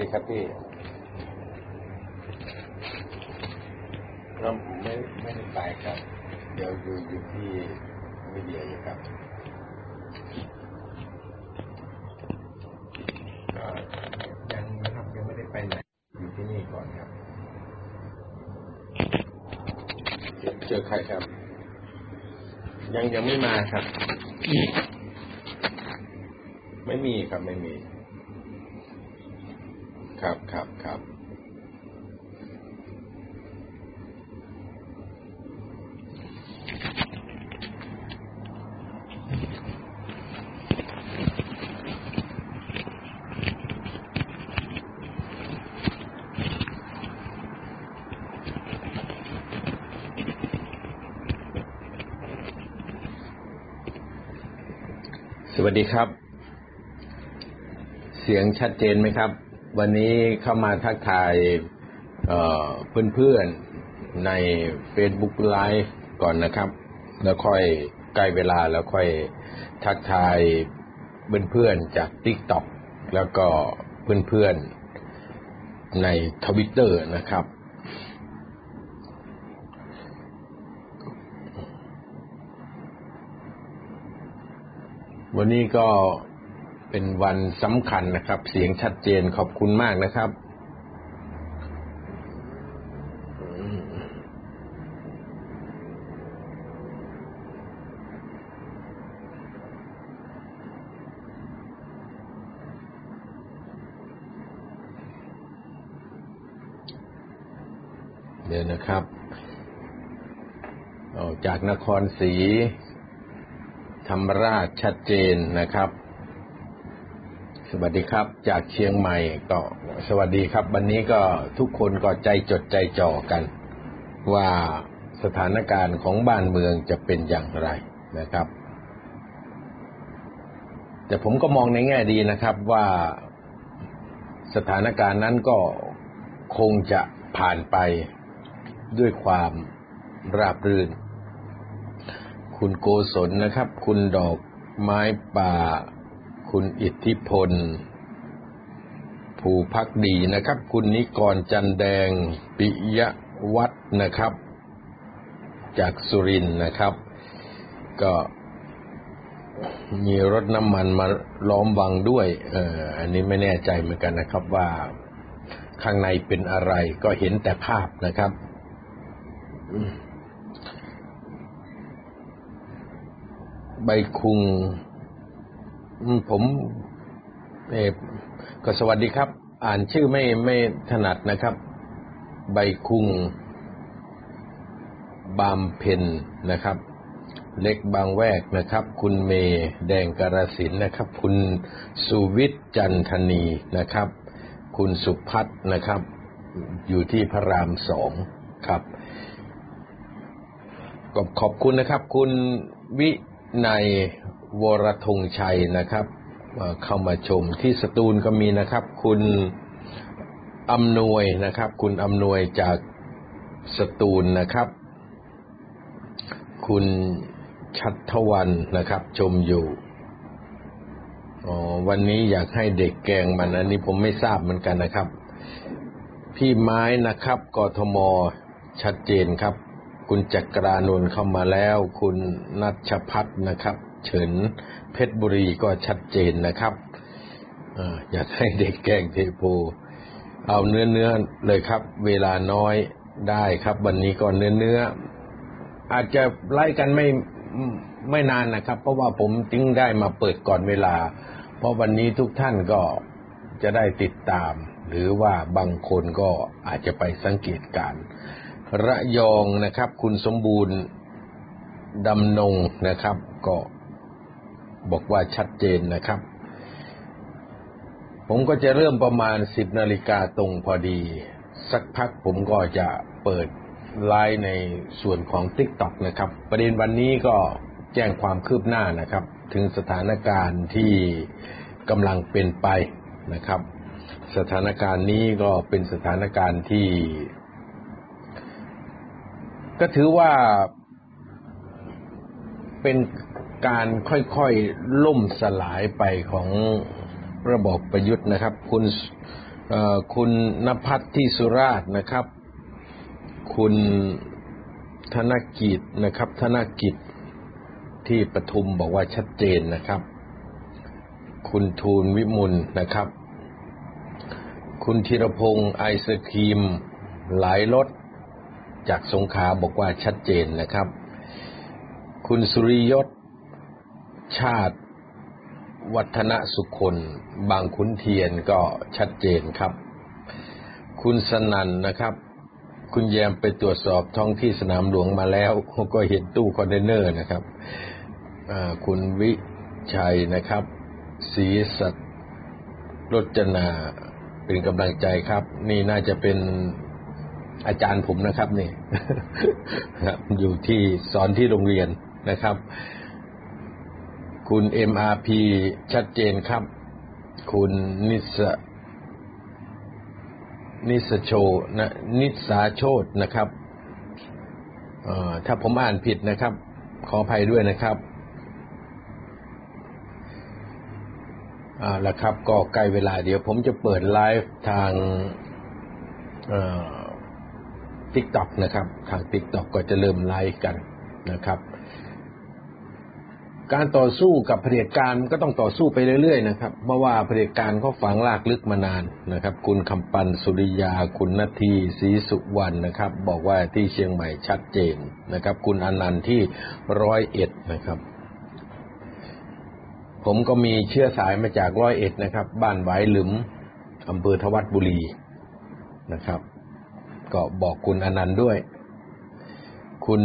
ดีครับพี่เราไม่ไม่ได้ไปครับ เดี๋ยวอยู่อยู่ที่มีเดียอยู่ครับก็ยังนะครับยังไม่ได้ไปไหนอยู่ที่นี่ก่อนครับ เจอใครครับ ยังยังไม่มาครับ ไม่มีครับไม่มี ครับครับครับสวัสดีครับ เสียงชัดเจนไหมครับ วันนี้เข้ามาทักทายเพื่อนๆใน Facebook Live ก่อนนะครับ แล้วค่อยใกล้เวลาแล้วค่อยทักทายเพื่อนๆจาก TikTok แล้วก็เพื่อนๆในทวิตเตอร์นะครับ วันนี้ก็ เป็นวันสำคัญนะครับ เสียงชัดเจนขอบคุณมากนะครับ เดี๋ยวนะครับออจากนครศรีธรรมราชชัดเจนนะครับ สวัสดีครับ จากเชียงใหม่ก็สวัสดีครับ วันนี้ก็ทุกคนก็ใจจดใจจ่อกัน ว่าสถานการณ์ของบ้านเมืองจะเป็นอย่างไรนะครับ แต่ผมก็มองในแง่ดีนะครับว่าสถานการณ์นั้นก็คงจะผ่านไปด้วยความราบรื่น คุณโกศลนะครับ คุณดอกไม้ป่า คุณอิทธิพล ภูพักดีนะครับ คุณนิกรจันแดง ปิยวัฒนะครับ จากสุรินนะครับ ก็มีรถน้ำมันมาล้อมวังด้วย เอออันนี้ไม่แน่ใจเหมือนกันนะครับว่าข้างในเป็นอะไรก็เห็นแต่ภาพนะครับ ใบคุง ผมเอก็สวัสดีครับ อ่านชื่อไม่ไม่ถนัดนะครับ ใบคุง บามเพนนะครับ เล็กบางแวกนะครับ คุณเมย์แดงกระสินนะครับ คุณสุวิทย์จันทนีนะครับ คุณสุพัฒนะครับ อยู่ที่พระรามสองครับก็ขอบคุณนะครับ คุณวินัย วรธงชัยนะครับ เข้ามาชมที่สตูลก็มีนะครับ คุณอำนวยนะครับ คุณอำนวยจากสตูลนะครับ คุณชัตวันนะครับ ชมอยู่อวันนี้อยากให้เด็กแกงมันอันนี้ผมไม่ทราบเหมือนกันนะครับ พี่ไม้นะครับกทมชัดเจนครับ คุณจักรานนท์เข้ามาแล้ว คุณนัชพัฒนะครับ เฉินเพชรบุรีก็ชัดเจนนะครับอยากให้เด็กแกงเทโพ เอาเนื้อเนื้อเลยครับ เวลาน้อยได้ครับ วันนี้ก็เนื้อเนื้อ อาจจะไล่กันไม่ไม่นานนะครับ เพราะว่าผมจึงได้มาเปิดก่อนเวลา เพราะวันนี้ทุกท่านก็จะได้ติดตาม หรือว่าบางคนก็อาจจะไปสังเกตการ ระยองนะครับ คุณสมบูรณ์ดำนงนะครับ ก็ บอกว่าชัดเจนนะครับ ผมก็จะเริ่มประมาณสิบนาฬิกาตรงพอดี สักพักผมก็จะเปิดไลฟ์ในส่วนของ TikTok นะครับ ประเด็นวันนี้ก็แจ้งความคืบหน้านะครับ ถึงสถานการณ์ที่กำลังเป็นไปนะครับ สถานการณ์นี้ก็เป็นสถานการณ์ที่ ก็ถือว่าเป็น การค่อยๆล่มสลายไปของระบบประยุทธ์นะครับ คุณคุณนภัทรที่สุราษฎร์นะครับ คุณธนกิจนะครับ ธนกิจที่ปทุมบอกว่าชัดเจนนะครับ คุณทูลวิมุลนะครับ คุณธีรพงศ์ไอศครีม หลายรถจากสงขาบอกว่าชัดเจนนะครับ คุณสุริยศ ชาติ วัฒนสุคนบางขุนเทียนก็ชัดเจนครับ คุณสนันนะครับ คุณแยมไปตรวจสอบท้องที่สนามหลวงมาแล้วก็เห็นตู้คอนเทนเนอร์นะครับคุณวิชัยนะครับศรีสัตรจนาเป็นกำลังใจครับ นี่น่าจะเป็นอาจารย์ผมนะครับนี่อยู่ที่สอนที่โรงเรียนนะครับ คุณ MRP ชัดเจนครับ คุณนิสนิสโชนะนิสาโชตนะครับถ้าผมอ่านผิดนะครับ ขออภัยด้วยนะครับอาแล้วครับ ก็ใกล้เวลาเดี๋ยวผมจะเปิดไลฟ์ทางTikTok นะครับ ทาง TikTok ก็จะเริ่มไลฟ์กันนะครับ การต่อสู้กับเผด็จการก็ต้องต่อสู้ไปเรื่อยๆนะครับเพราะว่าเผด็จการเขาฝังรากลึกมานานนะครับ คุณคำปันสุริยา คุณนาทีศรีสุวรรณนะครับ บอกว่าที่เชียงใหม่ชัดเจนนะครับ คุณอนันต์ที่ร้อยเอ็ดนะครับ ผมก็มีเชื้อสายมาจากร้อยเอ็ดนะครับ บ้านหวายหลุมอำเภอทวัดบุรีนะครับ ก็บอกคุณอนันต์ด้วย คุณ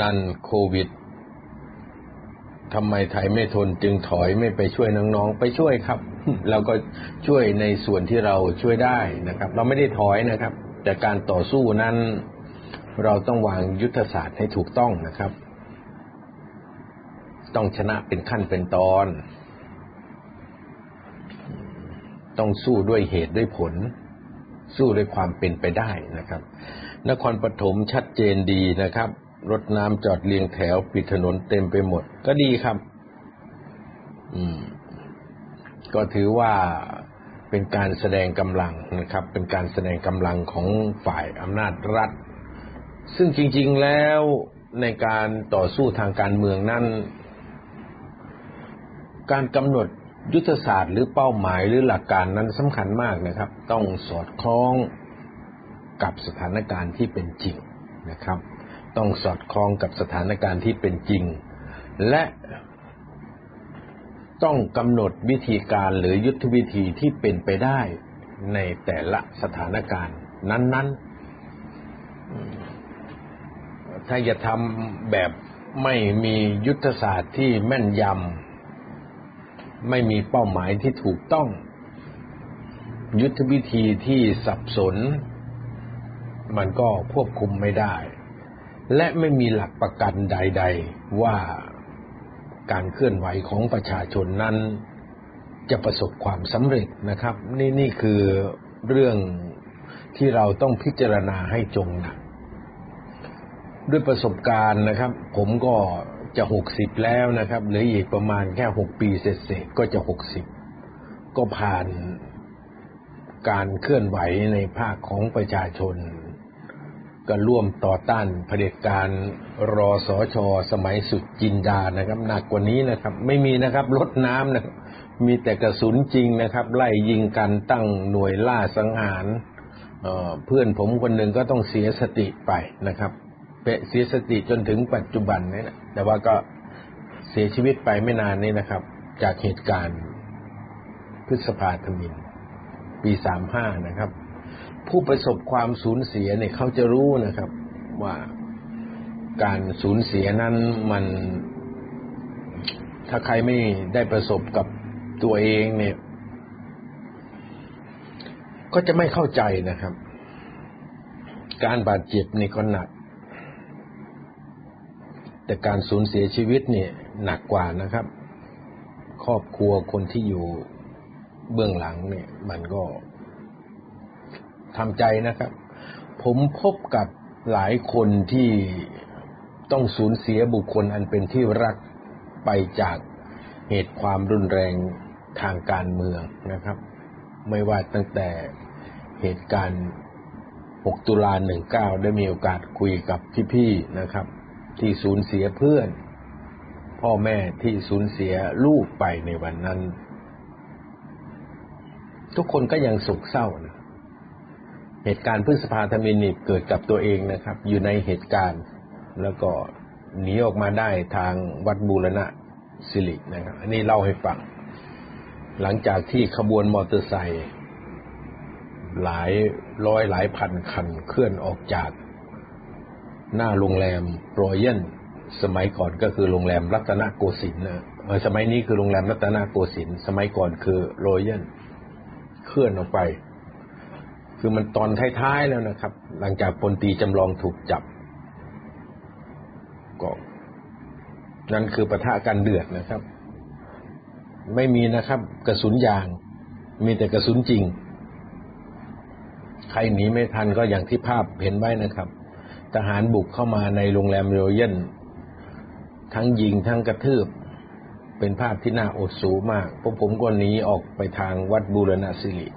นันโควิด ทำไมไทยไม่ทนจึงถอยไม่ไปช่วยน้องๆ ไปช่วยครับ เราก็ช่วยในส่วนที่เราช่วยได้นะครับ เราไม่ได้ถอยนะครับ แต่การต่อสู้นั้น เราต้องวางยุทธศาสตร์ให้ถูกต้องนะครับ ต้องชนะเป็นขั้นเป็นตอน ต้องสู้ด้วยเหตุด้วยผล สู้ด้วยความเป็นไปได้นะครับ นครปฐมชัดเจนดีนะครับ รถน้ำจอดเรียงแถว ปิดถนนเต็มไปหมด ก็ดีครับ อืม ก็ถือว่าเป็นการแสดงกำลังนะครับ เป็นการแสดงกำลังของฝ่ายอำนาจรัฐ ซึ่งจริง ๆแล้วในการต่อสู้ทางการเมืองนั้น การกำหนดยุทธศาสตร์หรือเป้าหมายหรือหลักการนั้นสำคัญมากนะครับ ต้องสอดคล้องกับสถานการณ์ที่เป็นจริงนะครับ ต้องสอดคล้องกับสถานการณ์ที่เป็นจริง และต้องกำหนดวิธีการหรือยุทธวิธีที่เป็นไปได้ในแต่ละสถานการณ์ นั้น ๆ ถ้าจะทำแบบไม่มียุทธศาสตร์ที่แม่นยำไม่มีเป้าหมายที่ถูกต้อง ยุทธวิธีที่สับสน มันก็ควบคุมไม่ได้ และไม่มีหลักประกันใด ๆ ว่าการเคลื่อนไหวของประชาชนนั้น จะประสบความสำเร็จนะครับ นี่นี่คือเรื่องที่เราต้องพิจารณาให้จงหนักด้วยประสบการณ์นะครับ ผมก็จะหกสิบแล้วนะครับเหลืออีกประมาณแค่หกปีเศษๆก็จะหกสิบก็ผ่านการเคลื่อนไหวในภาคของประชาชน ก็ร่วมต่อต้านเผด็จการรอสอชอสมัยสุดจินดานะครับหนักกว่านี้นะครับ ไม่มีนะครับรถน้ำนะมีแต่กระสุนจริงนะครับ ไล่ยิงกันตั้งหน่วยล่าสังหารเเพื่อนผมคนหนึ่งก็ต้องเสียสติไปนะครับเสียสติจนถึงปัจจุบันนี้นะแต่ว่าก็เสียชีวิตไปไม่นานนี้นะครับ จากเหตุการณ์พฤษภาธมิน ปีสามห้านะครับ ผู้ประสบความสูญเสียเนี่ยเขาจะรู้นะครับว่าการสูญเสียนั้นมัน ถ้าใครไม่ได้ประสบกับตัวเองเนี่ย ก็จะไม่เข้าใจนะครับ การบาดเจ็บนี่ก็หนัก แต่การสูญเสียชีวิตเนี่ยหนักกว่านะครับ ครอบครัวคนที่อยู่เบื้องหลังเนี่ย มันก็ ทำใจนะครับ ผมพบกับหลายคนที่ต้องสูญเสียบุคคลอันเป็นที่รักไปจากเหตุความรุนแรงทางการเมืองนะครับ ไม่ว่าตั้งแต่เหตุการณ์ 6 ตุลา 19 ได้มีโอกาสคุยกับพี่ๆนะครับ ที่สูญเสียเพื่อน พ่อแม่ที่สูญเสียลูกไปในวันนั้น ทุกคนก็ยังสุขเศร้านะ เหตุการณ์พฤษภาธมินิเกิดกับตัวเองนะครับ อยู่ในเหตุการณ์แล้วก็หนีออกมาได้ทางวัดบูรณะสิรินะครับ อันนี้เล่าให้ฟัง หลังจากที่ขบวนมอเตอร์ไซค์หลายร้อยหลายพันคันเคลื่อนออกจาก หน้าโรงแรมรอยัลสมัยก่อนก็คือโรงแรมรัตนโกสินทร์นะสมัยนี้คือโรงแรมรัตนโกสินทร์สมัยก่อนคือรอยัลเคลื่อนออกไป คือมันตอนท้ายๆแล้วนะครับ หลังจากพลตีจำลองถูกจับก็นั่นคือปะทะกันเดือดนะครับ ไม่มีนะครับ กระสุนยาง มีแต่กระสุนจริง ใครหนีไม่ทันก็อย่างที่ภาพเห็นไว้นะครับ ทหารบุกเข้ามาในโรงแรมโรยัลทั้งยิงทั้งกระทืบ เป็นภาพที่น่าอดสูมากพวกผมก็หนีออกไปทางวัดบูรณะสิริ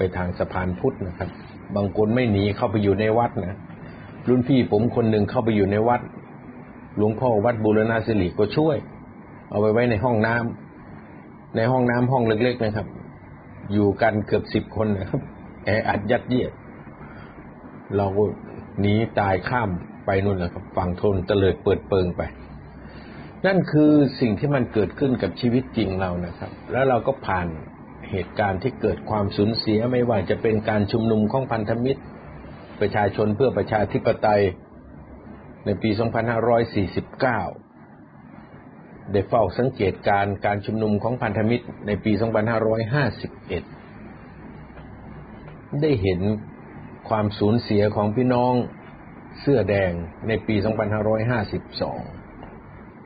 ไปทางสะพานพุทธนะครับ บางคนไม่หนีเข้าไปอยู่ในวัดนะรุ่นพี่ผมคนหนึ่งเข้าไปอยู่ในวัด หลวงพ่อวัดบูรณะสิริก็ช่วย เอาไปไว้ในห้องน้ำในห้องน้ำห้องเล็ก ๆ นะครับ อยู่กันเกือบสิบคนนะครับแออัดยัดเยียด เราก็หนีตายข้ามไปนู่นแหละครับฝั่งทนเตลิดเปิดเปิงไป นั่นคือสิ่งที่มันเกิดขึ้นกับชีวิตจริงเรานะครับ แล้วเราก็ผ่าน เหตุการณ์ที่เกิดความสูญเสียไม่ว่าจะเป็นการชุมนุมของพันธมิตร ประชาชนเพื่อประชาธิปไตยในปี 2549 ได้เฝ้าสังเกตการการชุมนุมของพันธมิตรในปี 2551 ได้เห็นความสูญเสียของพี่น้องเสื้อแดงในปี 2552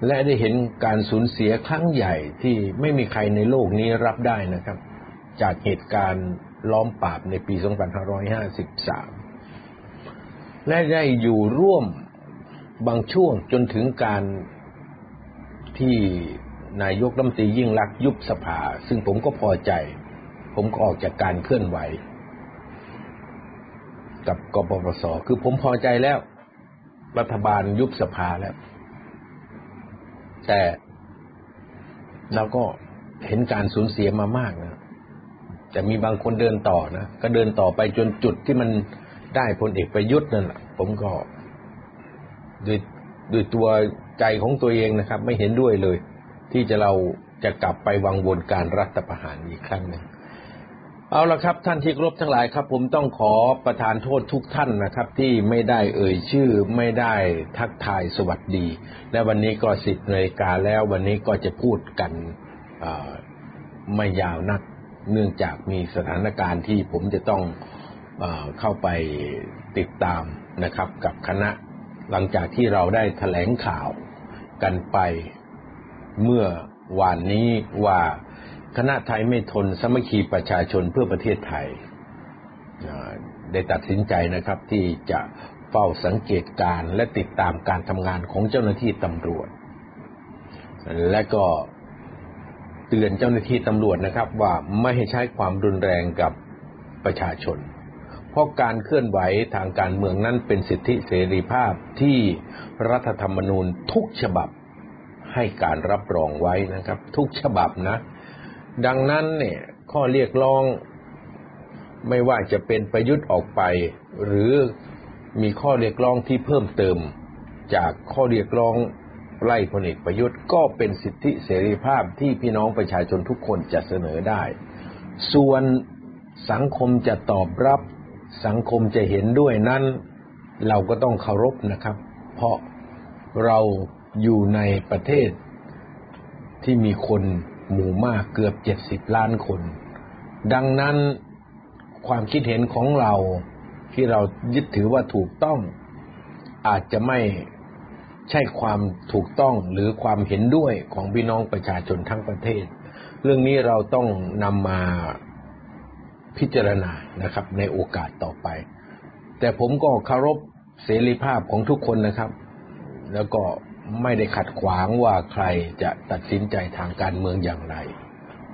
และได้เห็นการสูญเสียครั้งใหญ่ที่ไม่มีใครในโลกนี้รับได้นะครับ จากเหตุการณ์ล้อมปราบในปี 2553 และได้อยู่ร่วมบางช่วงจนถึงการที่นายกรัฐมนตรียิ่งรักยุบสภา ซึ่งผมก็พอใจ ผมก็ออกจากการเคลื่อนไหว กับกปปส คือผมพอใจแล้ว รัฐบาลยุบสภาแล้ว แต่เราก็เห็นการสูญเสียมามากนะ แต่มีบางคนเดินต่อนะก็เดินต่อไปจนจุดที่มันได้พลเอกประยุทธ์นั่นแหละผมก็ด้วยด้วยตัวใจของตัวเองนะครับ ไม่เห็นด้วยเลย ที่จะเราจะกลับไปวังวนการรัฐประหารอีกครั้งหนึ่งเอาละครับ ท่านที่ครบทั้งหลายครับ ผมต้องขอประทานโทษทุกท่านนะครับ ที่ไม่ได้เอ่ยชื่อไม่ได้ทักทายสวัสดี และวันนี้ก็สิบนาฬิกาแล้ววันนี้ก็จะพูดกันไม่ยาวนัก เนื่องจากมีสถานการณ์ที่ผมจะต้องอเข้าไปติดตามนะครับ กับคณะหลังจากที่เราได้แถลงข่าวกันไปเมื่อวานนี้ว่าคณะไทยไม่ทนสมัคคีประชาชนเพื่อประเทศไทยได้ตัดสินใจนะครับที่จะเฝ้าสังเกตการและติดตามการทำงานของเจ้าหน้าที่ตำรวจ และก็ เตือนเจ้าหน้าที่ตำรวจนะครับว่าไม่ให้ใช้ความรุนแรงกับประชาชน เพราะการเคลื่อนไหวทางการเมืองนั้นเป็นสิทธิเสรีภาพที่รัฐธรรมนูญทุกฉบับให้การรับรองไว้นะครับ ทุกฉบับนะ ดังนั้นเนี่ยข้อเรียกร้องไม่ว่าจะเป็นประยุทธ์ออกไป หรือมีข้อเรียกร้องที่เพิ่มเติมจากข้อเรียกร้อง ไล่พลเอกประยุทธ์ก็เป็นสิทธิเสรีภาพที่พี่น้องประชาชนทุกคนจะเสนอได้ ส่วนสังคมจะตอบรับ สังคมจะเห็นด้วยนั้น เราก็ต้องเคารพนะครับ เพราะเราอยู่ในประเทศที่มีคนหมู่มากเกือบเจ็ดสิบล้านคน ดังนั้นความคิดเห็นของเราที่เรายึดถือว่าถูกต้องอาจจะไม่ ใช่ความถูกต้องหรือความเห็นด้วยของพี่น้องประชาชนทั้งประเทศ เรื่องนี้เราต้องนำมาพิจารณานะครับ ในโอกาสต่อไป แต่ผมก็เคารพเสรีภาพของทุกคนนะครับ แล้วก็ไม่ได้ขัดขวางว่าใครจะตัดสินใจทางการเมืองอย่างไร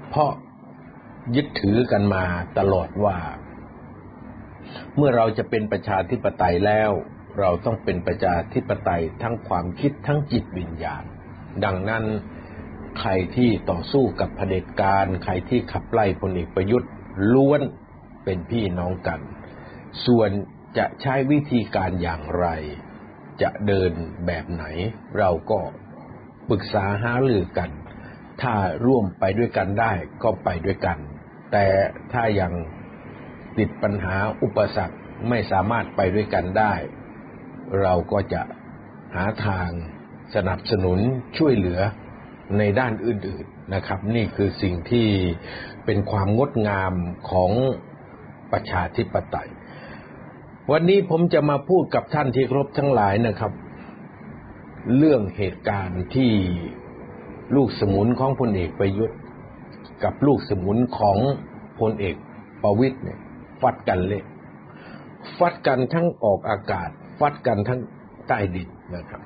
เพราะยึดถือกันมาตลอดว่า เมื่อเราจะเป็นประชาธิปไตยแล้ว เราต้องเป็นประชาธิปไตยทั้งความคิดทั้งจิตวิญญาณ ดังนั้นใครที่ต่อสู้กับเผด็จการ ใครที่ขับไล่พลเอกประยุทธ์ล้วนเป็นพี่น้องกัน ส่วนจะใช้วิธีการอย่างไร จะเดินแบบไหน เราก็ปรึกษาหารือกัน ถ้าร่วมไปด้วยกันได้ก็ไปด้วยกัน แต่ถ้ายังติดปัญหาอุปสรรคไม่สามารถไปด้วยกันได้ เราก็จะหาทางสนับสนุนช่วยเหลือในด้านอื่นๆนะครับ นี่คือสิ่งที่เป็นความงดงามของประชาธิปไตย วันนี้ผมจะมาพูดกับท่านที่ครบทั้งหลายนะครับ เรื่องเหตุการณ์ที่ลูกสมุนของพลเอกประยุทธ์ กับลูกสมุนของพลเอกประวิตยเนี่ยฟัดกันเละฟัดกันทั้งออกอากาศ ฟัดกันทั้งใต้ดินนะครับ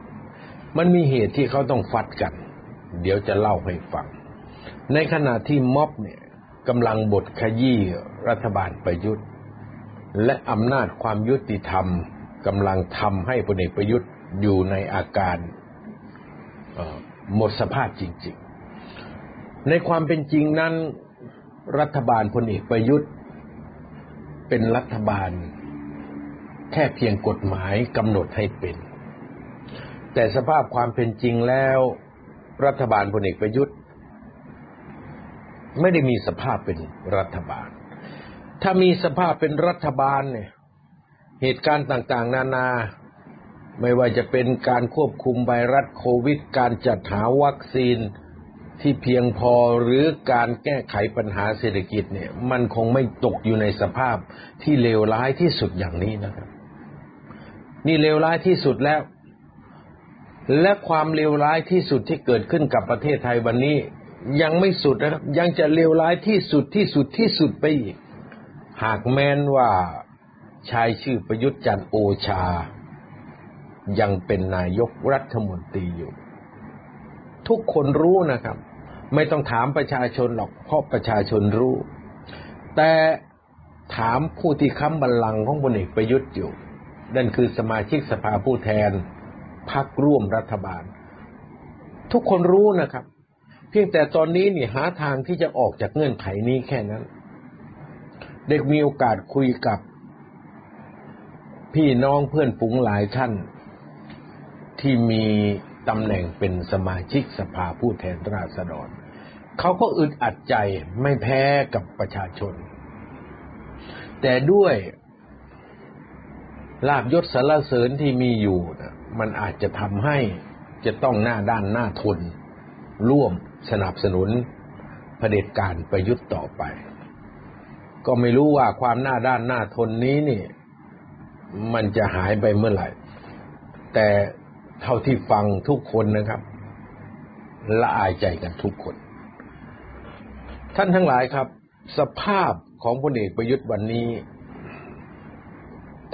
มันมีเหตุที่เขาต้องฟัดกัน เดี๋ยวจะเล่าให้ฟัง ในขณะที่ม็อบเนี่ยกำลังบทขยี้รัฐบาลประยุทธ์ และอำนาจความยุติธรรมกำลังทำให้พลเอกประยุทธ์อยู่ในอาการหมดสภาพจริง ๆ ในความเป็นจริงนั้น รัฐบาลพลเอกประยุทธ์ เป็นรัฐบาล แค่เพียงกฎหมายกำหนดให้เป็น แต่สภาพความเป็นจริงแล้ว รัฐบาลพลเอกประยุทธ์ ไม่ได้มีสภาพเป็นรัฐบาล ถ้ามีสภาพเป็นรัฐบาลเนี่ยเหตุการณ์ต่างๆ นานาไม่ว่าจะเป็นการควบคุมไวรัสโควิด การจัดหาวัคซีนที่เพียงพอหรือการแก้ไขปัญหาเศรษฐกิจเนี่ย มันคงไม่ตกอยู่ในสภาพที่เลวร้ายที่สุดอย่างนี้นะครับ นี่เลวร้ายที่สุดแล้ว และความเลวร้ายที่สุดที่เกิดขึ้นกับประเทศไทยวันนี้ ยังไม่สุดนะครับ ยังจะเลวร้ายที่สุดที่สุดที่สุดไปอีก หากแม้นว่าชายชื่อประยุทธ์จันโอชา ยังเป็นนายกรัฐมนตรีอยู่ ทุกคนรู้นะครับ ไม่ต้องถามประชาชนหรอกเพราะประชาชนรู้ แต่ถามผู้ที่ค้ำบัลลังก์ของพลเอกประยุทธ์อยู่ นั่นคือสมาชิกสภาผู้แทนพักร่วมรัฐบาล ทุกคนรู้นะครับ เพียงแต่ตอนนี้นี่หาทางที่จะออกจากเงื่อนไขนี้แค่นั้น เด็กมีโอกาสคุยกับ พี่น้องเพื่อนฝูงหลายท่าน ที่มีตำแหน่งเป็นสมาชิกสภาผู้แทนราษฎรเขาก็อึดอัดใจไม่แพ้กับประชาชน แต่ด้วย ลาบยศสารเสริญที่มีอยู่นะมันอาจจะทำให้จะต้องหน้าด้านหน้าทน ร่วมสนับสนุนเผด็จการประยุทธ์ต่อไป ก็ไม่รู้ว่าความหน้าด้านหน้าทนนี้นี่ มันจะหายไปเมื่อไหร่ แต่เท่าที่ฟังทุกคนนะครับ ละอายใจกันทุกคน ท่านทั้งหลายครับ สภาพของพลเอกประยุทธ์วันนี้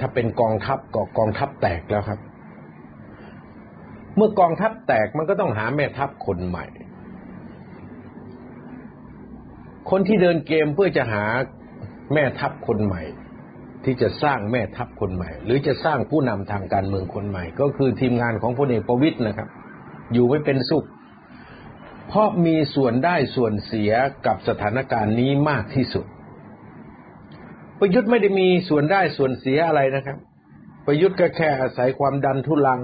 ถ้าเป็นกองทัพก็กองทัพแตกแล้วครับ เมื่อกองทัพแตกมันก็ต้องหาแม่ทัพคนใหม่ คนที่เดินเกมเพื่อจะหาแม่ทัพคนใหม่ ที่จะสร้างแม่ทัพคนใหม่ หรือจะสร้างผู้นำทางการเมืองคนใหม่ ก็คือทีมงานของพลเอกประวิตยนะครับ อยู่ไม่เป็นสุข เพราะมีส่วนได้ส่วนเสียกับสถานการณ์นี้มากที่สุด ประยุทธ์ไม่ได้มีส่วนได้ส่วนเสียอะไรนะครับ ประยุทธ์ก็แค่อาศัยความดันทุลัง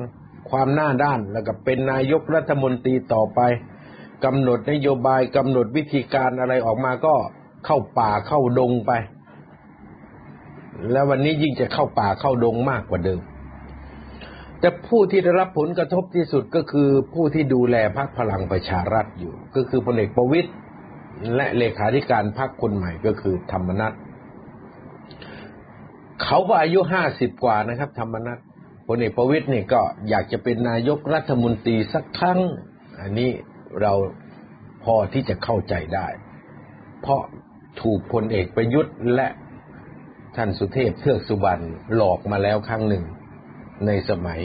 ความหน้าด้าน แล้วก็เป็นนายกรัฐมนตรีต่อไปกำหนดนโยบายกำหนดวิธีการอะไรออกมาก็เข้าป่าเข้าดงไป แล้ววันนี้ยิ่งจะเข้าป่าเข้าดงมากกว่าเดิม แต่ผู้ที่ได้รับผลกระทบที่สุดก็คือผู้ที่ดูแลพรรคพลังประชารัฐอยู่ ก็คือพลเอกประวิตยและเลขาธิการพรรคคนใหม่ก็คือธรรมนัฐ เขาก็อายุห้าสิบกว่านะครับ ธรรมนัฐพลเอกประวิตยนี่ก็อยากจะเป็นนายกรัฐมนตรีสักครั้ง อันนี้เราพอที่จะเข้าใจได้ เพราะถูกพลเอกประยุทธ์และท่านสุเทพเทือกสุบรรณหลอกมาแล้วครั้งหนึ่ง ในสมัย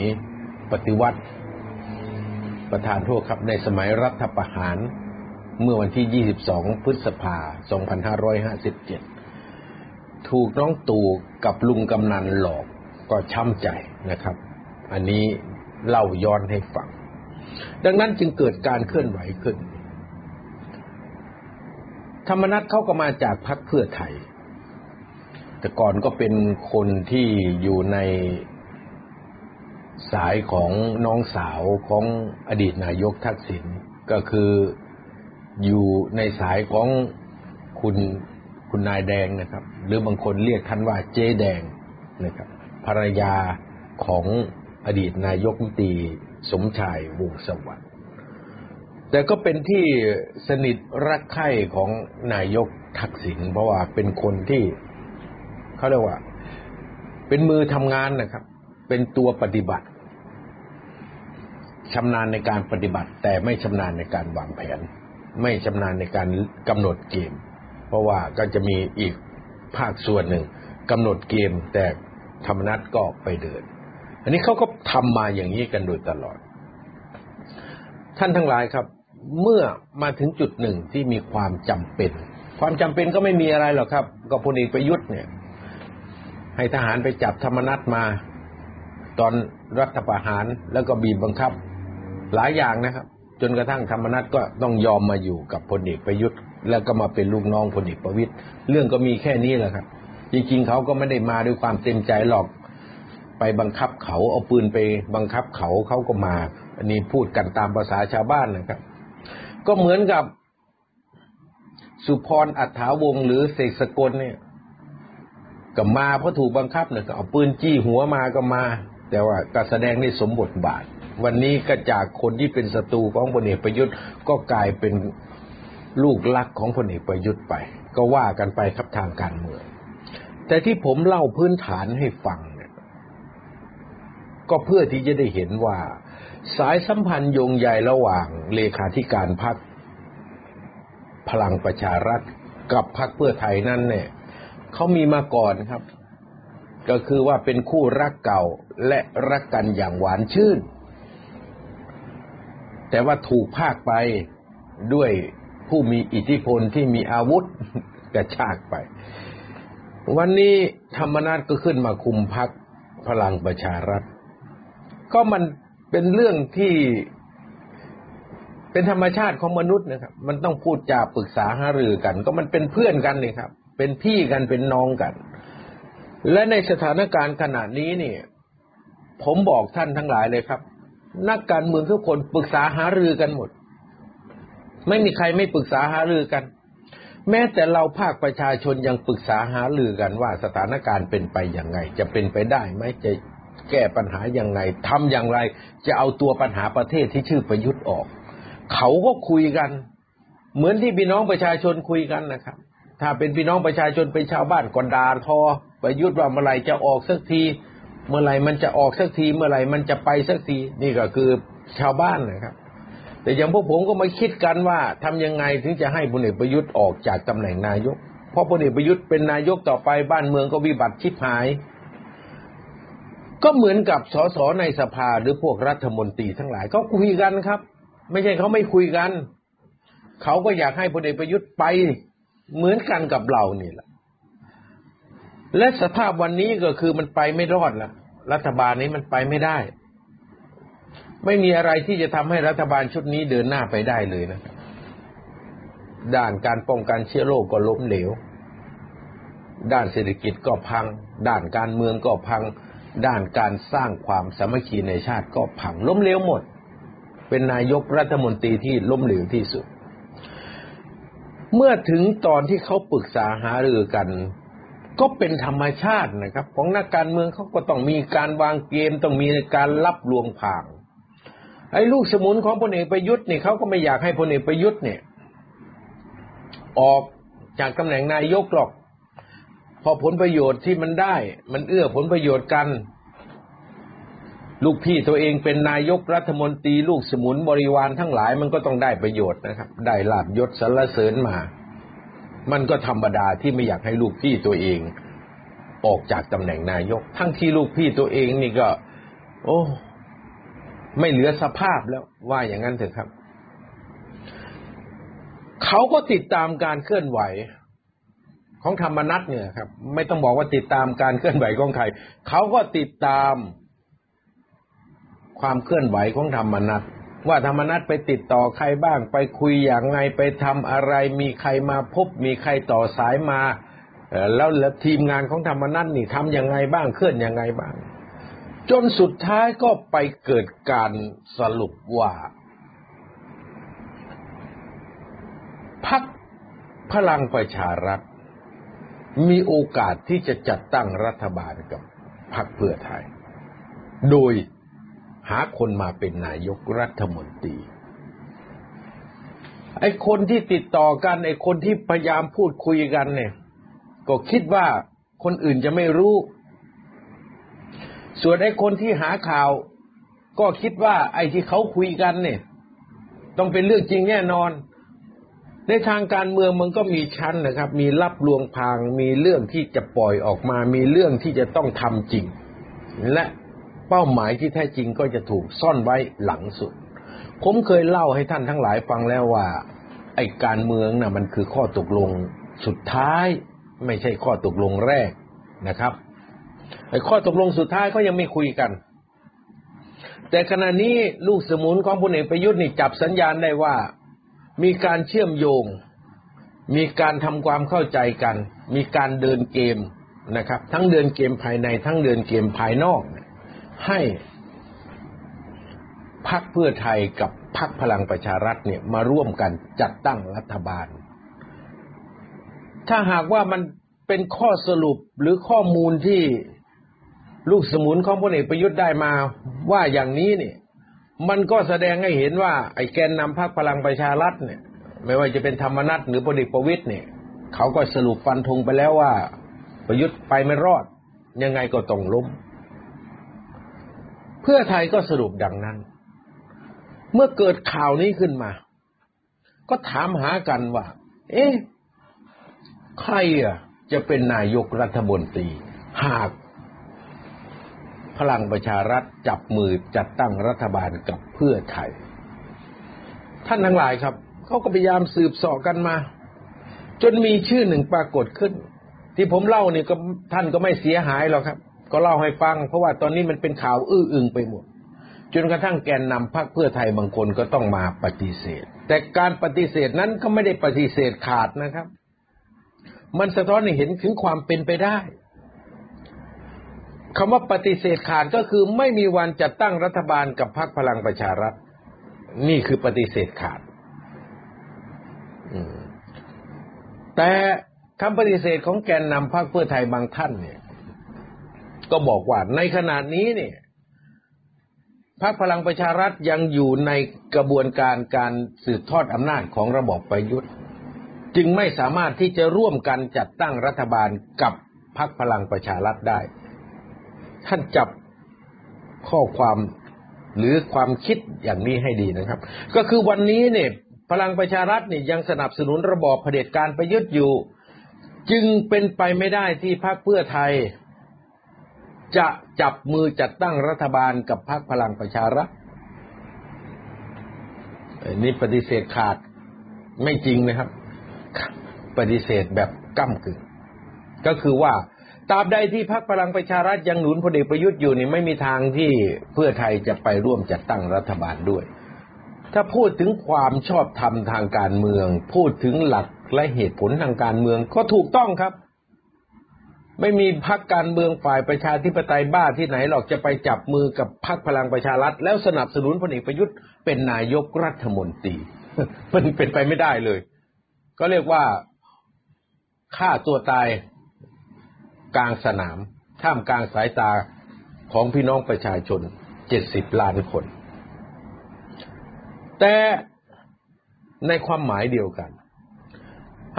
ปฏิวัติ ประธานโทษครับในสมัยรัฐประหารเมื่อวันที่ 22 พฤษภา 2557 ถูกน้องตู่กับลุงกำนันหลอกก็ช้ำใจนะครับ อันนี้เล่าย้อนให้ฟัง ดังนั้นจึงเกิดการเคลื่อนไหวขึ้น ธรรมนัตเขาก็มาจากพรรคเพื่อไทย แต่ก่อนก็เป็นคนที่อยู่ในสายของน้องสาวของอดีตนายกทักษิณก็คืออยู่ในสายของคุณ คุณนายแดงนะครับ หรือบางคนเรียกท่านว่าเจ๊แดงนะครับภรรยาของอดีตนายกมตีสมชายวงสวัสดิ์แต่ก็เป็นที่สนิทรักใคร่ของนายกทักษิณเพราะว่าเป็นคนที่เขาเรียกว่า เป็นมือทำงานนะครับ เป็นตัวปฏิบัติชำนาญในการปฏิบัติ แต่ไม่ชำนาญในการวางแผน ไม่ชำนาญในการกำหนดเกม ราะว่าก็จะมีอีกภาคส่วนหนึ่งกำหนดเกมแต่ธรรมนัตก็ไปเดิน อันนี้เขาก็ทำมาอย่างนี้กันโดยตลอด ท่านทั้งหลายครับ เมื่อมาถึงจุดหนึ่งที่มีความจำเป็น ความจำเป็นก็ไม่มีอะไรหรอกครับก็พลเอกประยุทธ์เนี่ย ให้ทหารไปจับธรรมนัตมา ตอนรัฐประหารแล้วก็บีบบังคับหลายอย่างนะครับ จนกระทั่งธรรมนัตก็ต้องยอมมาอยู่กับพลเอกประยุทธ์ แล้วก็มาเป็นลูกน้องพลเอกประวิตยเรื่องก็มีแค่นี้แหละครับ จริงๆเขาก็ไม่ได้มาด้วยความเต็มใจหรอก ไปบังคับเขาเอาปืนไปบังคับเขาเขาก็มา อันนี้พูดกันตามภาษาชาวบ้านนะครับ ก็เหมือนกับสุพรอัฏฐาวงหรือเสกสกลเนี่ยก็มาเพราะถูกบังคับเนี่ยก็เอาปืนจี้หัวมาก็มา แต่ว่าก็แสดงในสมบทบาท วันนี้ก็จากคนที่เป็นศัตรูของพลเอกประยุทธ์ก็กลายเป็น ลูกลักของพลเอกประยุทธ์ไป ก็ว่ากันไปครับทางการเมือง แต่ที่ผมเล่าพื้นฐานให้ฟังเนี่ยก็เพื่อที่จะได้เห็นว่า สายสัมพันธ์โยงใยระหว่างเลขาธิการพรรคพลังประชารัฐกับพรรคเพื่อไทยนั่นเนี่ยเขามีมาก่อนครับ ก็คือว่าเป็นคู่รักเก่าและรักกันอย่างหวานชื่น แต่ว่าถูกภาคไปด้วย ผู้มีอิทธิพลที่มีอาวุธกระชากไป วันนี้ธรรมนัตก็ขึ้นมาคุมพักพลังประชารัฐ ก็มันเป็นเรื่องที่เป็นธรรมชาติของมนุษย์นะครับ มันต้องพูดจาปรึกษาหารือกัน ก็มันเป็นเพื่อนกันนี่ครับ เป็นพี่กันเป็นน้องกัน และในสถานการณ์ขณะนี้นี่ผมบอกท่านทั้งหลายเลยครับ นักการเมืองทุกคนปรึกษาหารือกันหมด ไม่มีใครไม่ปรึกษาหารือกัน แม้แต่เราภาคประชาชนยังปรึกษาหารือกันว่าสถานการณ์เป็นไปอย่างไง จะเป็นไปได้ไหมจะแก้ปัญหาอย่างไงทำอย่างไร จะเอาตัวปัญหาประเทศที่ชื่อประยุทธ์ออก เขาก็คุยกัน เหมือนที่พี่น้องประชาชนคุยกันนะครับ ถ้าเป็นพี่น้องประชาชนเป็นชาวบ้านก็ด่าทอประยุทธ์ว่าเมื่อไหร่จะออกสักที เมื่อไหร่มันจะออกสักที เมื่อไหร่มันจะไปสักที นี่ก็คือชาวบ้านนะครับ แต่อย่างพวกผมก็มาคิดกันว่าทำยังไงถึงจะให้พลเอกประยุทธ์ออกจากตำแหน่งนายก เพราะพลเอกประยุทธ์เป็นนายกต่อไปบ้านเมืองก็วิบัติชิบหาย ก็เหมือนกับสสในสภาหรือพวกรัฐมนตรีทั้งหลายเขาคุยกันครับ ไม่ใช่เขาไม่คุยกัน เขาก็อยากให้พลเอกประยุทธ์ไปเหมือนกันกับเรานี่แหละ และสภาพวันนี้ก็คือมันไปไม่รอดละรัฐบาลนี้มันไปไม่ได้ ไม่มีอะไรที่จะทำให้รัฐบาลชุดนี้เดินหน้าไปได้เลยนะครับ ด้านการป้องกันเชื้อโรคก็ล้มเหลว ด้านเศรษฐกิจก็พัง ด้านการเมืองก็พัง ด้านการสร้างความสามัคคีในชาติก็พังล้มเหลวหมด เป็นนายกรัฐมนตรีที่ล้มเหลวที่สุด เมื่อถึงตอนที่เขาปรึกษาหารือกันก็เป็นธรรมชาตินะครับ ของนักการเมืองเขาก็ต้องมีการวางเกมต้องมีการรับลวงผ่าง ไอ้ลูกสมุนของพลเอกประยุทธ์เนี่ยเขาก็ไม่อยากให้พลเอกประยุทธ์เนี่ย ออกจากตำแหน่งนายกหรอก พอผลประโยชน์ที่มันได้ มันเอื้อผลประโยชน์กัน ลูกพี่ตัวเองเป็นนายกรัฐมนตรีลูกสมุนบริวารทั้งหลายมันก็ต้องได้ประโยชน์นะครับ ได้ลาบยศสรรเสริญมา มันก็ธรรมดาที่ไม่อยากให้ลูกพี่ตัวเอง ออกจากตำแหน่งนายก ทั้งที่ลูกพี่ตัวเองนี่ก็ โอ้ ไม่เหลือสภาพแล้วว่าอย่างนั้นเถอะครับ เขาก็ติดตามการเคลื่อนไหว ของธรรมนัตเนี่ยครับ ไม่ต้องบอกว่าติดตามการเคลื่อนไหวของใครเขาก็ติดตามความเคลื่อนไหวของธรรมนัตว่าธรรมนัตไปติดต่อใครบ้าง ไปคุยอย่างไงไปทำอะไร มีใครมาพบ มีใครต่อสายมาแล้วแล้วทีมงานของธรรมนัตนี่ทำยังไงบ้างเคลื่อนยังไงบ้าง จนสุดท้ายก็ไปเกิดการสรุปว่า พักพลังประชารัฐ มีโอกาสที่จะจัดตั้งรัฐบาลกับพรรคเพื่อไทย โดยหาคนมาเป็นนายกรัฐมนตรีไอ้คนที่ติดต่อกัน ไอ้คนที่พยายามพูดคุยกันเนี่ย ก็คิดว่าคนอื่นจะไม่รู้ ส่วนไอ้คนที่หาข่าว ก็คิดว่าไอ้ที่เขาคุยกันเนี่ย ต้องเป็นเรื่องจริงแน่นอน ในทางการเมืองมันก็มีชั้นนะครับ มีรับลวงพาง มีเรื่องที่จะปล่อยออกมา มีเรื่องที่จะต้องทำจริง และเป้าหมายที่แท้จริงก็จะถูกซ่อนไว้หลังสุด ผมเคยเล่าให้ท่านทั้งหลายฟังแล้วว่า ไอ้การเมืองนะ่ะมันคือข้อตกลงสุดท้าย ไม่ใช่ข้อตกลงแรกนะครับ ไอ้ข้อตกลงสุดท้ายก็ยังไม่คุยกัน แต่ขณะนี้ลูกสมุนของพลเอกประยุทธ์นี่จับสัญญาณได้ว่า มีการเชื่อมโยง มีการทำความเข้าใจกัน มีการเดินเกมนะครับ ทั้งเดินเกมภายใน ทั้งเดินเกมภายนอก ให้พักเพื่อไทยกับพักพลังประชารัฐเนี่ยมาร่วมกันจัดตั้งรัฐบาล ถ้าหากว่ามันเป็นข้อสรุปหรือข้อมูลที่ ลูกสมุนของพลเอกประยุทธ์ได้มาว่าอย่างนี้เนี่ยมันก็แสดงให้เห็นว่า ไอ้แกนนำพรรคพลังประชารัฐเนี่ย ไม่ว่าจะเป็นธรรมนัตหรือพลเอกประวิตยเนี่ยเขาก็สรุปฟันธงไปแล้วว่า ประยุทธ์ไปไม่รอด ยังไงก็ต้องล้ม เพื่อไทยก็สรุปดังนั้น เมื่อเกิดข่าวนี้ขึ้นมา ก็ถามหากันว่า เอ๊ะใครอะจะเป็นนายกรัฐมนตรี หาก พลังประชารัฐจับมือจัดตั้งรัฐบาลกับเพื่อไทย ท่านทั้งหลายครับเขาก็พยายามสืบสอบกันมา จนมีชื่อหนึ่งปรากฏขึ้น ที่ผมเล่าเนี่ยก็ท่านก็ไม่เสียหายหรอกครับ ก็เล่าให้ฟัง เพราะว่าตอนนี้มันเป็นข่าวอื้ออึงไปหมด จนกระทั่งแกนนำพรรคเพื่อไทยบางคนก็ต้องมาปฏิเสธ แต่การปฏิเสธนั้นก็ไม่ได้ปฏิเสธขาดนะครับ มันสะท้อนให้เห็นถึงความเป็นไปได้ คำว่าปฏิเสธขาดก็คือไม่มีวันจัดตั้งรัฐบาลกับพรรคพลังประชารัฐ นี่คือปฏิเสธขาดแต่คำปฏิเสธของแกนนำพรรคเพื่อไทยบางท่านเนี่ย ก็บอกว่าในขณะนี้เนี่ยพรรคพลังประชารัฐยังอยู่ในกระบวนการการสืบทอดอำนาจของระบอบประยุทธ์ จึงไม่สามารถที่จะร่วมกันจัดตั้งรัฐบาลกับพรรคพลังประชารัฐได้ ท่านจับข้อความหรือความคิดอย่างนี้ให้ดีนะครับ ก็คือวันนี้เนี่ยพลังประชารัฐเนี่ยยังสนับสนุนระบอบเผด็จการประยุทธ์อยู่ จึงเป็นไปไม่ได้ที่พรรคเพื่อไทย จะจับมือจัดตั้งรัฐบาลกับพรรคพลังประชารัฐนี่ปฏิเสธขาดไม่จริงนะครับ ปฏิเสธแบบก้ากึ่งก็คือว่า ตราบใดที่พรรคพลังประชารัฐยังหนุนพลเอกประยุทธ์อยู่นี่ไม่มีทางที่เพื่อไทยจะไปร่วมจัดตั้งรัฐบาลด้วย ถ้าพูดถึงความชอบธรรมทางการเมือง พูดถึงหลักและเหตุผลทางการเมืองก็ถูกต้องครับ ไม่มีพักการเมืองฝ่ายประชาธิปไตยบ้าที่ไหนหรอกจะไปจับมือกับพักพลังประชารัฐ แล้วสนับสนุนพลเอกประยุทธ์เป็นนายกรัฐมนตรีมันเป็นไปไม่ได้เลย ก็เรียกว่าฆ่าตัวตาย กลางสนาม ท่ามกลางสายตาของพี่น้องประชาชนเจ็ดสิบล้านคน แต่ในความหมายเดียวกัน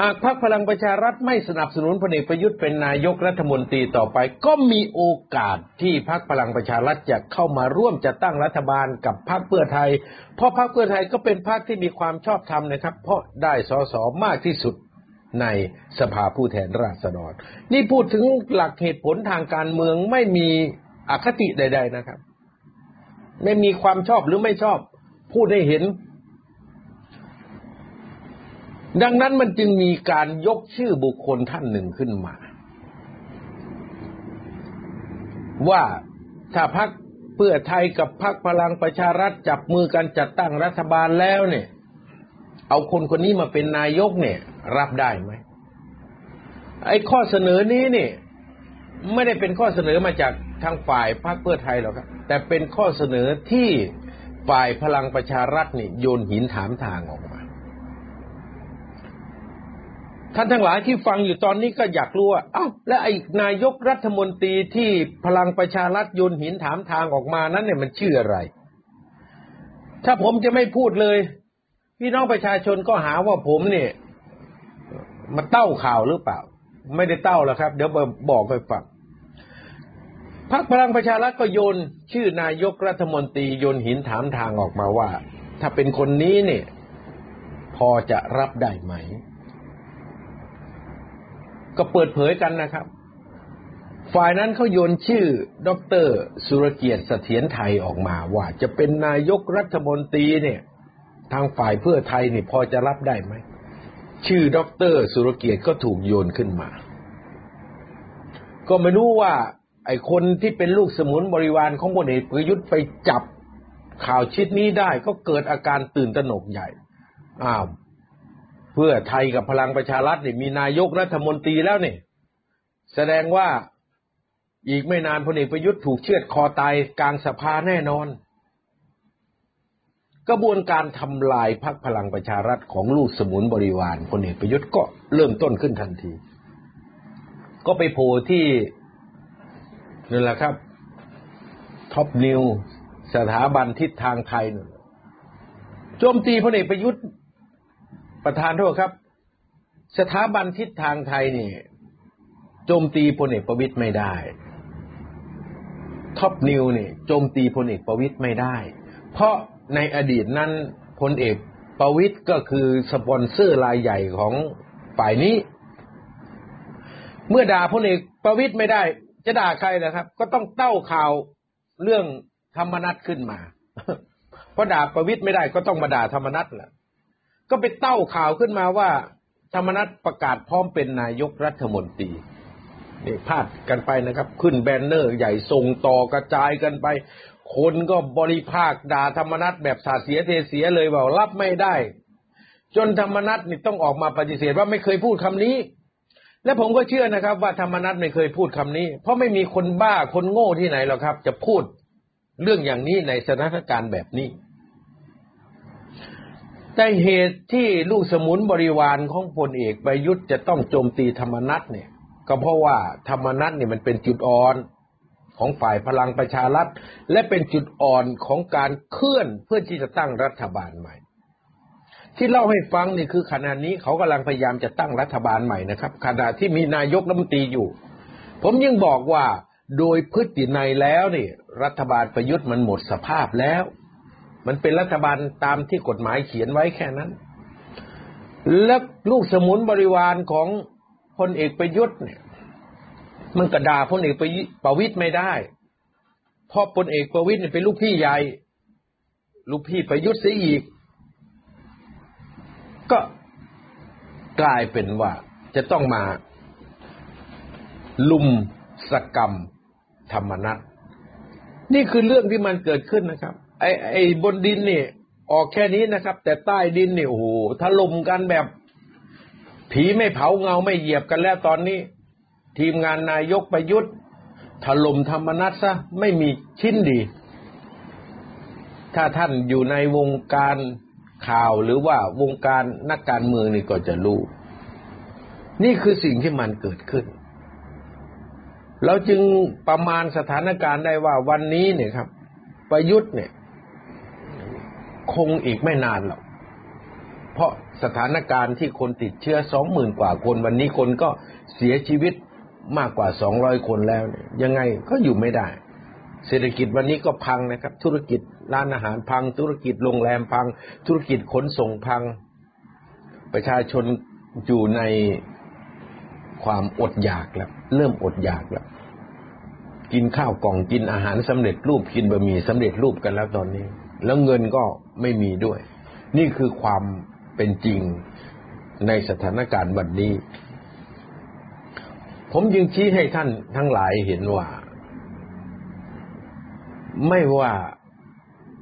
หากพรรคพลังประชารัฐไม่สนับสนุนพลเอกประยุทธ์เป็นนายกรัฐมนตรีต่อไป ก็มีโอกาสที่พรรคพลังประชารัฐจะเข้ามาร่วมจัดตั้งรัฐบาลกับพรรคเพื่อไทย เพราะพรรคเพื่อไทยก็เป็นพรรคที่มีความชอบธรรมนะครับ เพราะได้สสมากที่สุด ในสภาผู้แทนราษฎร นี่พูดถึงหลักเหตุผลทางการเมืองไม่มีอคติใด ๆนะครับ ไม่มีความชอบหรือไม่ชอบ พูดให้เห็น ดังนั้นมันจึงมีการยกชื่อบุคคลท่านหนึ่งขึ้นมา ว่าถ้าพักเพื่อไทยกับพักพลังประชารัฐจับมือกันจัดตั้งรัฐบาลแล้วเนี่ย เอาคนคนนี้มาเป็นนายกเนี่ย รับได้ไหมไอ้ข้อเสนอนี้เนี่ยไม่ได้เป็นข้อเสนอมาจากทางฝ่ายพรรคเพื่อไทยหรอกครับ แต่เป็นข้อเสนอที่ฝ่ายพลังประชารัฐนี่โยนหินถามทางออกมา ท่านทั้งหลายที่ฟังอยู่ตอนนี้ก็อยากรู้ว่าเอ้าแล้วไอ้นายกรัฐมนตรีที่พลังประชารัฐโยนหินถามทางออกมานั้นเนี่ยมันชื่ออะไร ถ้าผมจะไม่พูดเลย พี่น้องประชาชนก็หาว่าผมเนี่ยมาเต้าข่าวหรือเปล่า ไม่ได้เต้าแล้วครับ เดี๋ยวบอกให้ฟังพรรคพลังประชารัฐก็โยน ชื่อนายกรัฐมนตรีโยนหินถามทางออกมาว่า ถ้าเป็นคนนี้เนี่ย พอจะรับได้ไหม ก็เปิดเผยกันนะครับ ฝ่ายนั้นเขาโยนชื่อดรสุรเกียรติเสถียรไทยออกมาว่า จะเป็นนายกรัฐมนตรีเนี่ย ทางฝ่ายเพื่อไทยนี่พอจะรับได้ไหม ชื่อด็อกเตอร์สุรเกียรติก็ถูกโยนขึ้นมา ก็ไม่รู้ว่า ไอ้คนที่เป็นลูกสมุนบริวารของพลเอกประยุทธ์ไปจับข่าวชิดนี้ได้ก็เกิดอาการตื่นตระหนกใหญ่ อ้าว เพื่อไทยกับพลังประชารัฐนี่มีนายกรัฐมนตรีแล้วนี่ แสดงว่าอีกไม่นานพลเอกประยุทธ์ถูกเชือดคอตายกลางสภาแน่นอน กระบวนการทำลายพรรคพลังประชารัฐของลูกสมุนบริวารพลเอกประยุทธ์ก็เริ่มต้นขึ้นทันที ก็ไปโผล่ที่นั่นแหละครับ Top Newsสถาบันทิศทางไทยนี่โจมตีพลเอกประยุทธ์ประทานโทษครับ สถาบันทิศทางไทยนี่โจมตีพลเอกประวิตรไม่ได้ Top News นี่โจมตีพลเอกประวิตรไม่ได้ เพราะ ในอดีตนั้นพลเอกประวิตรก็คือสปอนเซอร์รายใหญ่ของฝ่ายนี้ เมื่อด่าพลเอกประวิตรไม่ได้ จะด่าใครนะครับ ก็ต้องเต้าข่าวเรื่องธรรมนัตขึ้นมาเพราะด่าประวิตยไม่ได้ก็ต้องมาด่าธรรมนัตแหละก็ไปเต้าข่าวขึ้นมาว่า ธรรมนัตประกาศพร้อมเป็นนายกรัฐมนตรีนี่พาดกันไปนะครับ ขึ้นแบนเนอร์ใหญ่ส่งต่อกระจายกันไป คนก็บริภาคด่าธรรมนัตแบบสาเสียเทเสียเลยว่ารับไม่ได้ จนธรรมนัตนี่ต้องออกมาปฏิเสธว่าไม่เคยพูดคำนี้ และผมก็เชื่อนะครับ ว่าธรรมนัตไม่เคยพูดคำนี้ เพราะไม่มีคนบ้าคนโง่ที่ไหนหรอกครับ จะพูดเรื่องอย่างนี้ในสถานการณ์แบบนี้ แต่เหตุที่ลูกสมุนบริวารของพลเอกประยุทธ์จะต้องโจมตีธรรมนัตเนี่ย ก็เพราะว่าธรรมนัตเนี่ยมันเป็นจุดอ่อน ของฝ่ายพลังประชารัฐ และเป็นจุดอ่อนของการเคลื่อนเพื่อที่จะตั้งรัฐบาลใหม่ ที่เล่าให้ฟังนี่คือขณะนี้เขากำลังพยายามจะตั้งรัฐบาลใหม่นะครับ ขณะที่มีนายกรัฐมนตรีอยู่ ผมยังบอกว่าโดยพฤตินัยแล้วนี่ รัฐบาลประยุทธ์มันหมดสภาพแล้ว มันเป็นรัฐบาลตามที่กฎหมายเขียนไว้แค่นั้น และลูกสมุนบริวารของพลเอกประยุทธ์เนี่ย มันกระดาพลเอกประวิตยไม่ได้เพราะพลเอกประวิตยเนี่ยเป็นลูกพี่ใหญ่ ลูกพี่ประยุทธ์เสียอีก ก็กลายเป็นว่าจะต้องมา ลุมสกรรมธรรมนัตนี่คือเรื่องที่มันเกิดขึ้นนะครับ ไอ้ไอ้บนดินนี่ออกแค่นี้นะครับ แต่ใต้ดินนี่โอ้โหถล่มกันแบบ ผีไม่เผาเงาไม่เหยียบกันแล้วตอนนี้ ทีมงานนายกประยุทธ์ถล่มธรรมนัตซะไม่มีชิ้นดี ถ้าท่านอยู่ในวงการข่าวหรือว่าวงการนักการเมืองนี่ก็จะรู้ นี่คือสิ่งที่มันเกิดขึ้น เราจึงประมาณสถานการณ์ได้ว่าวันนี้เนี่ยครับ ประยุทธ์เนี่ย คงอีกไม่นานหรอกเพราะสถานการณ์ที่คนติดเชื้อสองหมื่นกว่าคนวันนี้คนก็เสียชีวิต มากกว่าสองร้อยคนแล้วเนี่ยยังไงก็อยู่ไม่ได้ เศรษฐกิจวันนี้ก็พังนะครับ ธุรกิจร้านอาหารพัง ธุรกิจโรงแรมพัง ธุรกิจขนส่งพัง ประชาชนอยู่ในความอดอยากแล้ว เริ่มอดอยากแล้ว กินข้าวกล่องกินอาหารสำเร็จรูปกินบะหมี่สำเร็จรูปกันแล้วตอนนี้ แล้วเงินก็ไม่มีด้วย นี่คือความเป็นจริงในสถานการณ์วันนี้ ผมจึงชี้ให้ท่านทั้งหลายเห็นว่า ไม่ว่า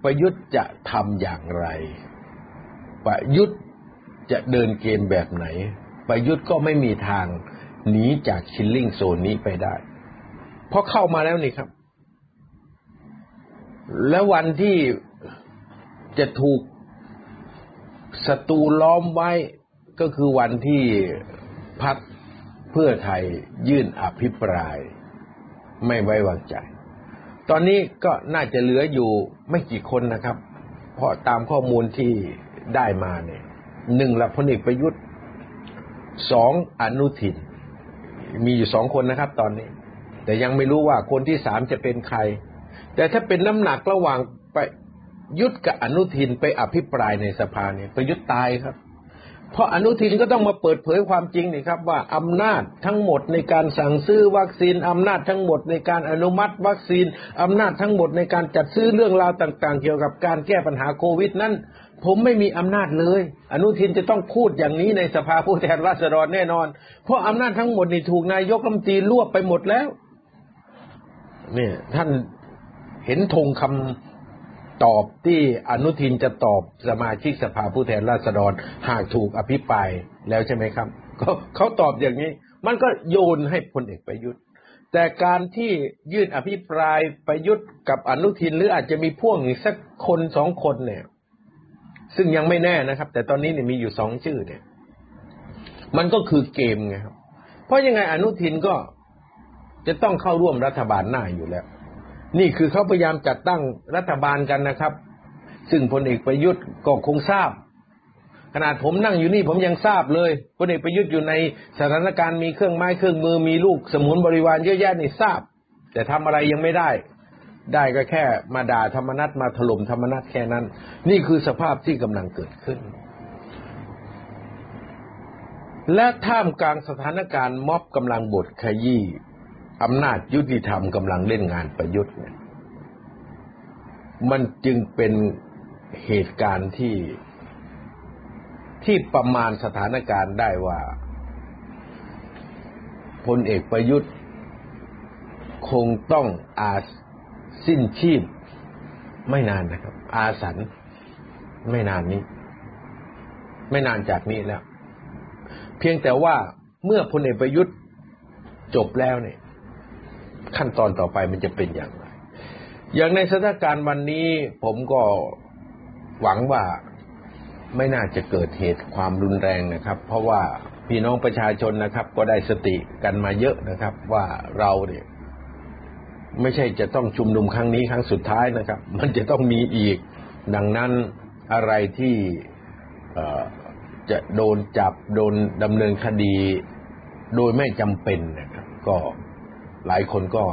ประยุทธ์จะทำอย่างไร ประยุทธ์จะเดินเกมแบบไหน ประยุทธ์ก็ไม่มีทางหนีจากคิลลิ่งโซนนี้ไปได้ เพราะเข้ามาแล้วนี่ครับ แล้ววันที่จะถูกศัตรูล้อมไว้ก็คือวันที่พัก เพื่อไทยยื่นอภิปราย ไม่ไว้วางใจ ตอนนี้ก็น่าจะเหลืออยู่ไม่กี่คนนะครับ เพราะตามข้อมูลที่ได้มาเนี่ยหนึ่งละพลเอกประยุทธ์สองอนุทิน มีอยู่สองคนนะครับ ตอนนี้ แต่ยังไม่รู้ว่าคนที่สามจะเป็นใคร แต่ถ้าเป็นน้ำหนักระหว่างไปยุทธกับอนุทินไปอภิปรายในสภาเนี่ยประยุทธ์ตายครับ เพราะอนุทินก็ต้องมาเปิดเผยความจริงนี่ครับว่าอำนาจทั้งหมดในการสั่งซื้อวัคซีนอำนาจทั้งหมดในการอนุมัติวัคซีนอำนาจทั้งหมดในการจัดซื้อเรื่องราวต่าง ๆ เกี่ยวกับการแก้ปัญหาโควิดนั้นผมไม่มีอำนาจเลย อนุทินจะต้องพูดอย่างนี้ในสภาผู้แทนราษฎรแน่นอน เพราะอำนาจทั้งหมดนี่ถูกนายกรัฐมนตรีรวบไปหมดแล้ว เนี่ยท่านเห็นธงคำ ตอบที่อนุทินจะตอบสมาชิกสภาผู้แทนราษฎรหากถูกอภิปรายแล้วใช่ไหมครับเขาตอบอย่างนี้ มันก็โยนให้พลเอกประยุทธ์ แต่การที่ยื่นอภิปรายประยุทธ์กับอนุทินหรืออาจจะมีพ่วกอีกสักคนสองคนเนี่ย ซึ่งยังไม่แน่นะครับ แต่ตอนนี้เนี่ยมีอยู่สองชื่อเนี่ย มันก็คือเกมไงครับ เพราะยังไงอนุทินก็จะต้องเข้าร่วมรัฐบาลหน้าอยู่แล้ว นี่คือเขาพยายามจัดตั้งรัฐบาลกันนะครับ ซึ่งพลเอกประยุทธ์ก็คงทราบ ขนาดผมนั่งอยู่นี่ผมยังทราบเลยพลเอกประยุทธ์อยู่ในสถานการณ์มีเครื่องไม้เครื่องมือมีลูกสมุนบริวารเยอะแยะนี่ทราบ แต่ทำอะไรยังไม่ได้ ได้ก็แค่มาด่าธรรมนัตมาถล่มธรรมนัตแค่นั้น นี่คือสภาพที่กำลังเกิดขึ้น และท่ามกลางสถานการณ์ม็อบกำลังบดขยี้ อำนาจยุติธรรมกำลังเล่นงานประยุทธ์เนี่ยมันจึงเป็นเหตุการณ์ที่ที่ประมาณสถานการณ์ได้ว่าพลเอกประยุทธ์ คงต้องอาสิ้นชีพไม่นานนะครับ อาสันไม่นานนี้ ไม่นานจากนี้แล้ว เพียงแต่ว่าเมื่อพลเอกประยุทธ์จบแล้วเนี่ย ขั้นตอนต่อไปมันจะเป็นอย่างไร อย่างในสถานการณ์วันนี้ผมก็หวังว่าไม่น่าจะเกิดเหตุความรุนแรงนะครับ เพราะว่าพี่น้องประชาชนนะครับ ก็ได้สติกันมาเยอะนะครับ ว่าเราเนี่ยไม่ใช่จะต้องชุมนุมครั้งนี้ครั้งสุดท้ายนะครับ มันจะต้องมีอีก ดังนั้นอะไรที่จะโดนจับโดนดำเนินคดีโดยไม่จำเป็นนะครับ ก็ หลายคนก็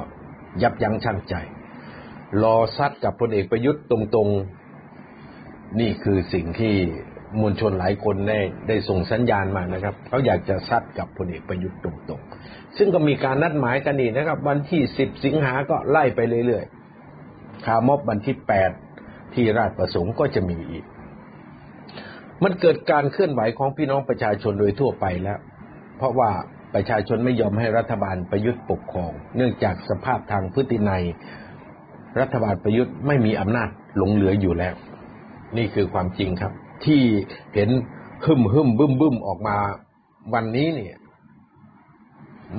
ยับยั้งชั่งใจ รอซัดกับพลเอกประยุทธ์ตรงๆ นี่คือสิ่งที่มวลชนหลายคนได้ได้ส่งสัญญาณมานะครับเขาอยากจะซัดกับพลเอกประยุทธ์ตรงๆ ซึ่งก็มีการนัดหมายกันอีกนะครับ วันที่สิบสิงหาก็ไล่ไปเรื่อยๆคาร์มอบวันที่แปดที่ราชประสงค์ก็จะมีอีก มันเกิดการเคลื่อนไหวของพี่น้องประชาชนโดยทั่วไปแล้ว เพราะว่า ประชาชนไม่ยอมให้รัฐบาลประยุทธ์ปกครอง เนื่องจากสภาพทางพฤตินัย รัฐบาลประยุทธ์ไม่มีอำนาจหลงเหลืออยู่แล้ว นี่คือความจริงครับ ที่เห็นหึมหึมบึ้มบึ้มออกมาวันนี้เนี่ย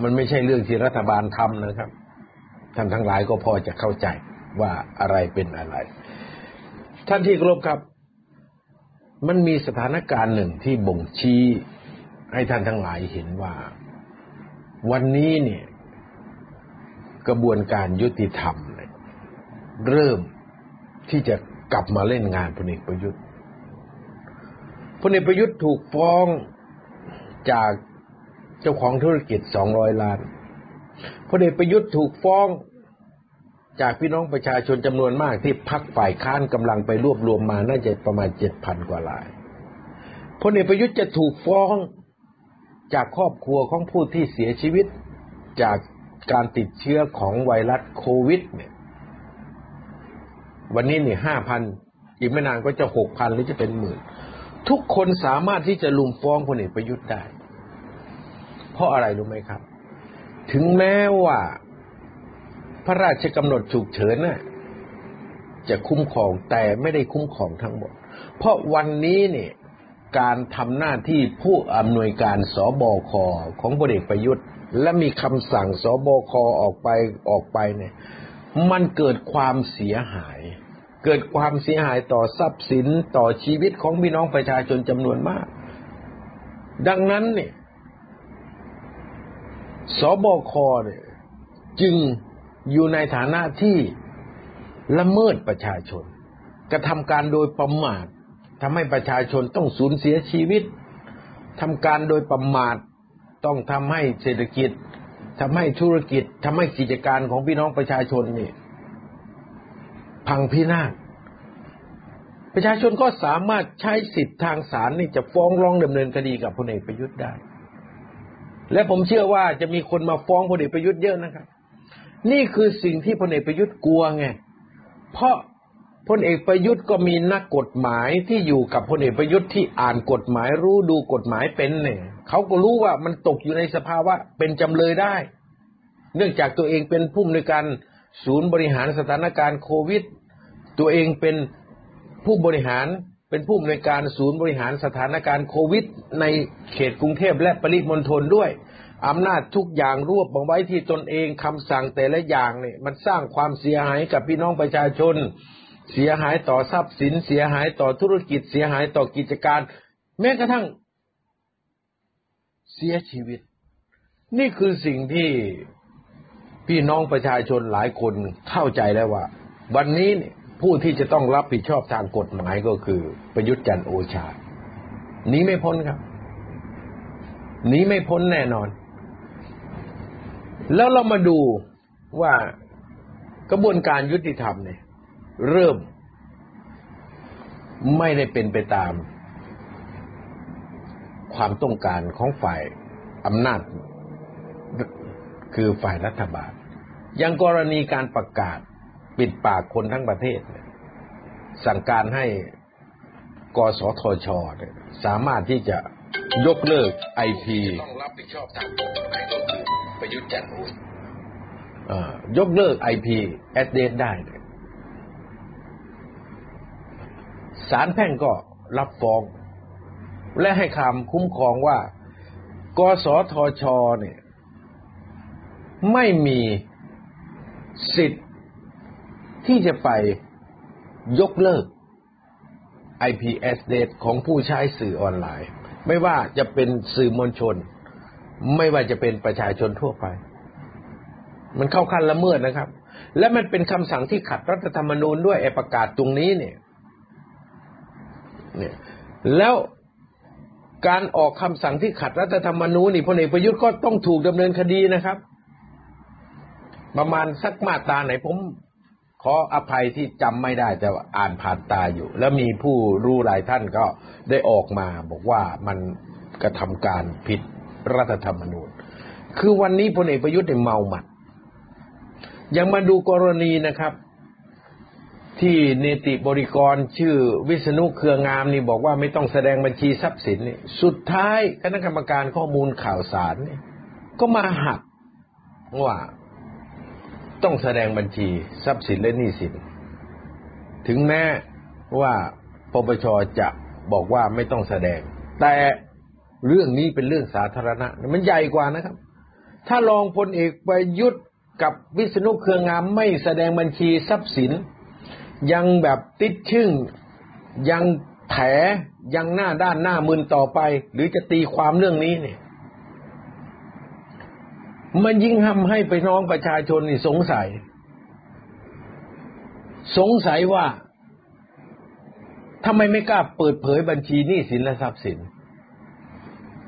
มันไม่ใช่เรื่องที่รัฐบาลทำนะครับท่านทั้งหลายก็พอจะเข้าใจว่าอะไรเป็นอะไร ท่านที่กรบครับ มันมีสถานการณ์หนึ่งที่บ่งชี้ให้ท่านทั้งหลายเห็นว่า วันนี้เนี่ยกระบวนการยุติธรรมเนี่ยเริ่มที่จะกลับมาเล่นงานพลเอกประยุทธ์พลเอกประยุทธ์ถูกฟ้องจากเจ้าของธุรกิจสองร้อยล้านพลเอกประยุทธ์ถูกฟ้องจากพี่น้องประชาชนจำนวนมากที่พักฝ่ายค้านกำลังไปรวบรวมมาน่าจะประมาณเจ็ดพันกว่ารายพลเอกประยุทธ์จะถูกฟ้อง จากครอบครัวของผู้ที่เสียชีวิต จากการติดเชื้อของไวรัสโควิด เนี่ย วันนี้เนี่ยห้าพันอีกไม่นานก็จะหกพันหรือจะเป็นหมื่น ทุกคนสามารถที่จะลุมฟ้องพลเอกประยุทธ์ได้ เพราะอะไรรู้ไหมครับ ถึงแม้ว่าพระราชกำหนดฉุกเฉินน่ะจะคุ้มครองแต่ไม่ได้คุ้มครองทั้งหมด เพราะวันนี้เนี่ย การทำหน้าที่ผู้อำนวยการสบคของพลเอกประยุทธ์ และมีคำสั่งสบคออกไปออกไปเนี่ยมันเกิดความเสียหาย เกิดความเสียหายต่อทรัพย์สินต่อชีวิตของพี่น้องประชาชนจำนวนมาก ดังนั้นเนี่ยสบคเนี่ยจึงอยู่ในฐานะที่ละเมิดประชาชน กระทำการโดยประมาท ทำให้ประชาชนต้องสูญเสียชีวิตทำการโดยประมาทต้องทำให้เศรษฐกิจทำให้ธุรกิจทำให้กิจการของพี่น้องประชาชนนี่พังพินาศประชาชนก็สามารถใช้สิทธิ์ทางศาลนี่จะฟ้องร้องดำเนินคดีกับพลเอกประยุทธ์ได้ และผมเชื่อว่าจะมีคนมาฟ้องพลเอกประยุทธ์เยอะนะครับ นี่คือสิ่งที่พลเอกประยุทธ์กลัวไง เพราะ พลเอกประยุทธ์ก็มีนักกฎหมายที่อยู่กับพลเอกประยุทธ์ที่อ่านกฎหมายรู้ดูกฎหมายเป็นเนี่ยเขาก็รู้ว่ามันตกอยู่ในสภาวะเป็นจำเลยได้ เนื่องจากตัวเองเป็นผู้อำนวยการศูนย์บริหารสถานการณ์โควิด ตัวเองเป็นผู้บริหารเป็นผู้อำนวยการศูนย์บริหารสถานการณ์โควิด ในเขตกรุงเทพและปริมณฑลด้วยอำนาจทุกอย่างรวบมาไว้ที่ตนเองคำสั่งแต่ละอย่างเนี่ยมันสร้างความเสียหายกับพี่น้องประชาชน เสียหายต่อทรัพย์สิน เสียหายต่อธุรกิจ เสียหายต่อกิจการ แม้กระทั่งเสียชีวิต นี่คือสิ่งที่พี่น้องประชาชนหลายคนเข้าใจแล้วว่า วันนี้ผู้ที่จะต้องรับผิดชอบทางกฎหมายก็คือประยุทธ์จันโอชาหนีไม่พ้นครับหนีไม่พ้นแน่นอน แล้วเรามาดูว่ากระบวนการยุติธรรมเนี่ย เริ่มไม่ได้เป็นไปตามความต้องการของฝ่ายอำนาจ คือฝ่ายรัฐบาลยังกรณีการประกาศปิดปากคนทั้งประเทศเนี่ยสั่งการให้กสทชเนี่ยสามารถที่จะยกเลิกไอพีต้องรับผิดชอบตามกฎหมายก็คือประยุทธ์จันทร์โอยกเลิกไอพีแอดเดสได้เนี่ย ศาลแพ่งก็รับฟ้อง และให้คำคุ้มครองว่า กสทชเนี่ย ไม่มีสิทธิ์ที่จะไปยกเลิก IPS date ของผู้ใช้สื่อออนไลน์ ไม่ว่าจะเป็นสื่อมวลชน ไม่ว่าจะเป็นประชาชนทั่วไป มันเข้าขั้นละเมิดนะครับ และมันเป็นคำสั่งที่ขัดรัฐธรรมนูญด้วยไอประกาศตรงนี้เนี่ย เนี่ยแล้วการออกคำสั่งที่ขัดรัฐธรรมนูญนี่พลเอกประยุทธ์ก็ต้องถูกดำเนินคดีนะครับ ประมาณสักมาตราไหนผมขออภัยที่จำไม่ได้แต่ว่าอ่านผ่านตาอยู่ แล้วมีผู้รู้หลายท่านก็ได้ออกมา บอกว่ามันกระทำการผิดรัฐธรรมนูญ คือวันนี้พลเอกประยุทธ์เนี่ยเมาหมัดยังมาดูกรณีนะครับ ที่เนติบริกรชื่อวิษณุเครืองามนี่บอกว่าไม่ต้องแสดงบัญชีทรัพย์สินนี่สุดท้ายคณะกรรมการข้อมูลข่าวสารนี่ก็มาหักว่าต้องแสดงบัญชีทรัพย์สินและหนี้สิน ถึงแม้ว่าปปชจะบอกว่าไม่ต้องแสดง แต่เรื่องนี้เป็นเรื่องสาธารณะ มันใหญ่กว่านะครับ ถ้ารองพลเอกประยุทธ์กับวิษณุเครืองามไม่แสดงบัญชีทรัพย์สิน ยังแบบติดชึ่งยังแถยังหน้าด้านหน้ามึนต่อไป หรือจะตีความเรื่องนี้เนี่ย มันยิ่งทำให้ไปน้องประชาชนนี่สงสัย สงสัยว่าทำไมไม่กล้าเปิดเผยบัญชีหนี้สินและทรัพย์สิน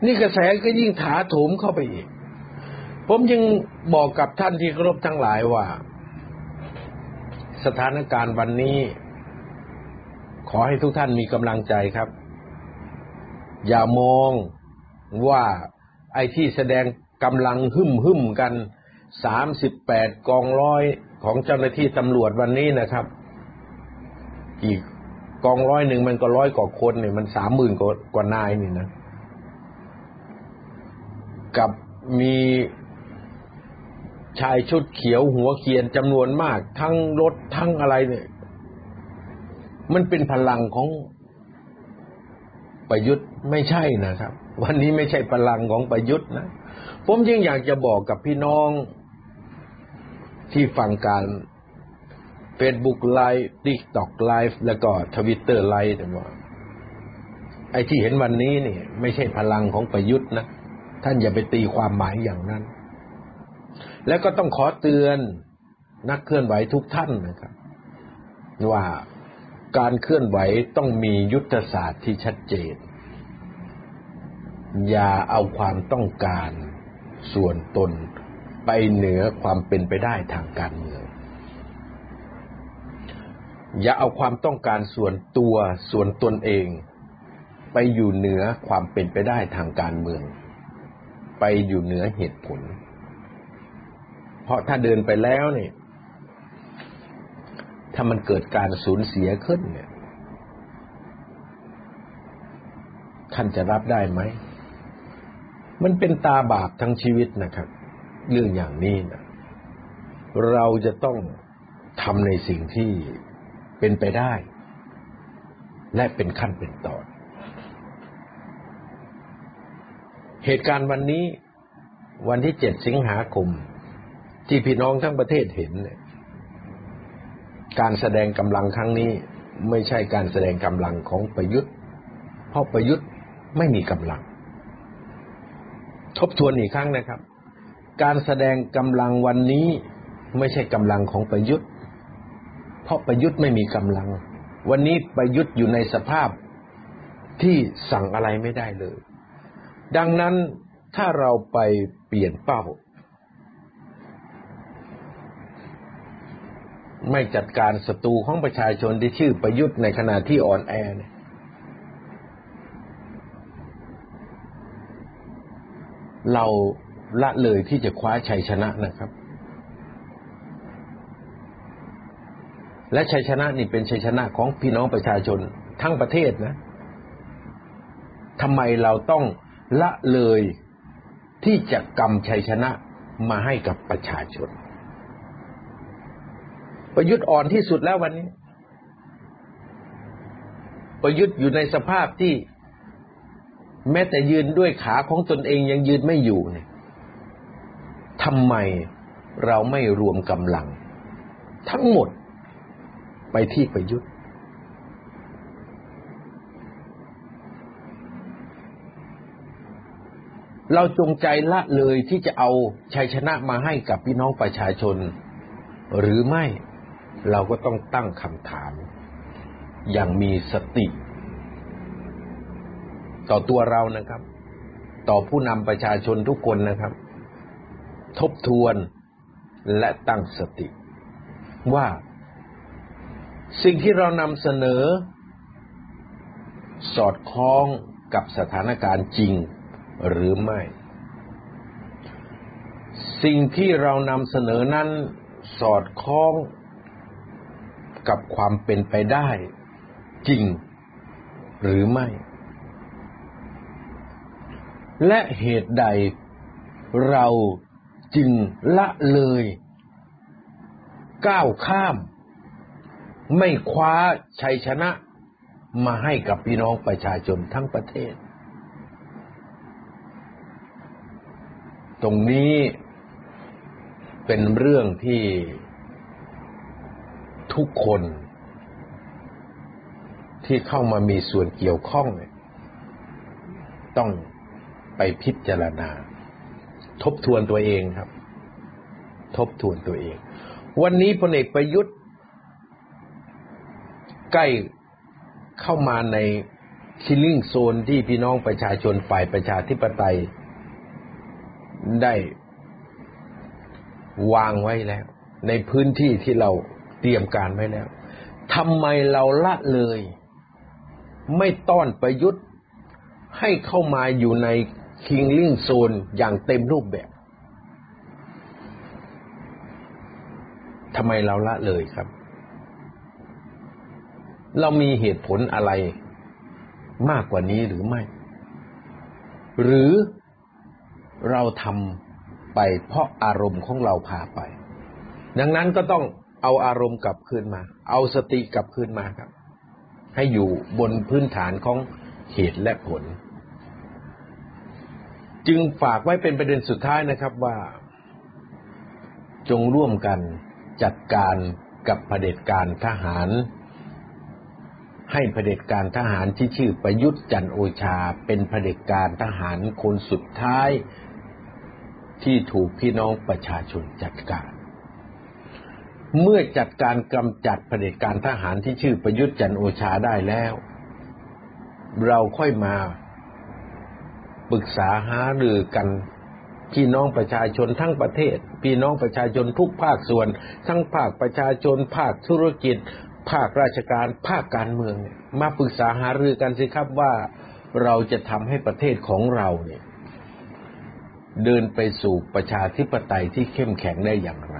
นี่กระแสก็ยิ่งถาโถมเข้าไปอีก ผมยังบอกกับท่านที่เคารพทั้งหลายว่า สถานการณ์วันนี้ ขอให้ทุกท่านมีกำลังใจครับ อย่ามองว่าไอ้ที่แสดงกำลังหึ่มหึ่มกันสามสิบแปดกองร้อยของเจ้าหน้าที่ตำรวจวันนี้นะครับ อีกกองร้อยหนึ่งมันก็ร้อยกว่าคนเนี่ยมันสามหมื่นกว่ากว่านายนี่นะ กับมี ชายชุดเขียวหัวเขียนจำนวนมาก ทั้งรถทั้งอะไรเนี่ย มันเป็นพลังของประยุทธ์ไม่ใช่นะครับ วันนี้ไม่ใช่พลังของประยุทธ์นะผมยังอยากจะบอกกับพี่น้องที่ฟังการ Facebook ไลฟ์ TikTok ไลฟ์แล้วก็ทวิตเตอร์ไลฟ์แต่ว่า ไอ้ที่เห็นวันนี้นี่ไม่ใช่พลังของประยุทธ์นะ ท่านอย่าไปตีความหมายอย่างนั้น แล้วก็ต้องขอเตือนนักเคลื่อนไหวทุกท่านนะครับ ว่าการเคลื่อนไหวต้องมียุทธศาสตร์ที่ชัดเจน อย่าเอาความต้องการส่วนตนไปเหนือความเป็นไปได้ทางการเมือง อย่าเอาความต้องการส่วนตัวส่วนตนเอง ไปอยู่เหนือความเป็นไปได้ทางการเมือง ไปอยู่เหนือเหตุผล เพราะถ้าเดินไปแล้วเนี่ย ถ้ามันเกิดการสูญเสียขึ้นเนี่ย ท่านจะรับได้ไหม มันเป็นตาบาปทั้งชีวิตนะครับ เรื่องอย่างนี้นะเราจะต้องทำในสิ่งที่เป็นไปได้ และเป็นขั้นเป็นตอน เหตุการณ์วันนี้วันที่เจ็ดสิงหาคม ที่พี่น้องทั้งประเทศเห็นเนี่ยการแสดงกำลังครั้งนี้ไม่ใช่การแสดงกำลังของประยุทธ์ เพราะประยุทธ์ไม่มีกำลัง ทบทวนอีกครั้งนะครับ การแสดงกำลังวันนี้ไม่ใช่กำลังของประยุทธ์ เพราะประยุทธ์ไม่มีกำลัง วันนี้ประยุทธ์อยู่ในสภาพที่สั่งอะไรไม่ได้เลย ดังนั้นถ้าเราไปเปลี่ยนเป้า ไม่จัดการศัตรูของประชาชนที่ชื่อประยุทธ์ในขณะที่อ่อนแอเนี่ยเราละเลยที่จะคว้าชัยชนะนะครับ และชัยชนะนี่เป็นชัยชนะของพี่น้องประชาชนทั้งประเทศนะทำไมเราต้องละเลยที่จะกำชัยชนะมาให้กับประชาชน ประยุทธ์อ่อนที่สุดแล้ววันนี้ ประยุทธ์อยู่ในสภาพที่ แม้แต่ยืนด้วยขาของตนเองยังยืนไม่อยู่เนี่ยทำไมเราไม่รวมกำลัง ทั้งหมดไปที่ประยุทธ์ เราจงใจละเลยที่จะเอาชัยชนะมาให้กับพี่น้องประชาชน หรือไม่ เราก็ต้องตั้งคำถาม อย่างมีสติ ต่อตัวเรานะครับ ต่อผู้นำประชาชนทุกคนนะครับ ทบทวนและตั้งสติ ว่า สิ่งที่เรานำเสนอ สอดคล้องกับสถานการณ์จริงหรือไม่ สิ่งที่เรานำเสนอนั้นสอดคล้อง กับความเป็นไปได้จริงหรือไม่ และเหตุใดเราจึงละเลย ก้าวข้าม ไม่คว้าชัยชนะมาให้กับพี่น้องประชาชนทั้งประเทศ ตรงนี้เป็นเรื่องที่ ทุกคนที่เข้ามามีส่วนเกี่ยวข้องเนี่ยต้องไปพิจารณา ทบทวนตัวเองครับ ทบทวนตัวเอง วันนี้พลเอกประยุทธ์ ใกล้เข้ามาในคิลลิ่งโซนที่พี่น้องประชาชนฝ่ายประชาธิปไตย ได้วางไว้แล้ว ในพื้นที่ที่เรา เตรียมการไว้แล้วทำไมเราละเลย ไม่ต้อนประยุทธ์ให้เข้ามาอยู่ในคิงลิ่งโซนอย่างเต็มรูปแบบทำไมเราละเลยครับ เรามีเหตุผลอะไรมากกว่านี้หรือไม่ หรือเราทำไปเพราะอารมณ์ของเราพาไป ดังนั้นก็ต้อง เอาอารมณ์กลับคืนมา เอาสติกลับคืนมาครับ ให้อยู่บนพื้นฐานของเหตุและผล จึงฝากไว้เป็นประเด็นสุดท้ายนะครับว่า จงร่วมกันจัดการกับเผด็จการทหาร ให้เผด็จการทหารที่ชื่อประยุทธ์จันทร์โอชา เป็นเผด็จการทหารคนสุดท้ายที่ถูกพี่น้องประชาชนจัดการ เมื่อจัดการกำจัดเผด็จการทหารที่ชื่อประยุทธ์จันโอชาได้แล้ว เราค่อยมาปรึกษาหารือกันพี่น้องประชาชนทั้งประเทศ พี่น้องประชาชนทุกภาคส่วน ทั้งภาคประชาชน ภาคธุรกิจ ภาคราชการ ภาคการเมืองเนี่ยมาปรึกษาหารือกันสิครับว่าเราจะทำให้ประเทศของเราเนี่ย เดินไปสู่ประชาธิปไตยที่เข้มแข็งได้อย่างไร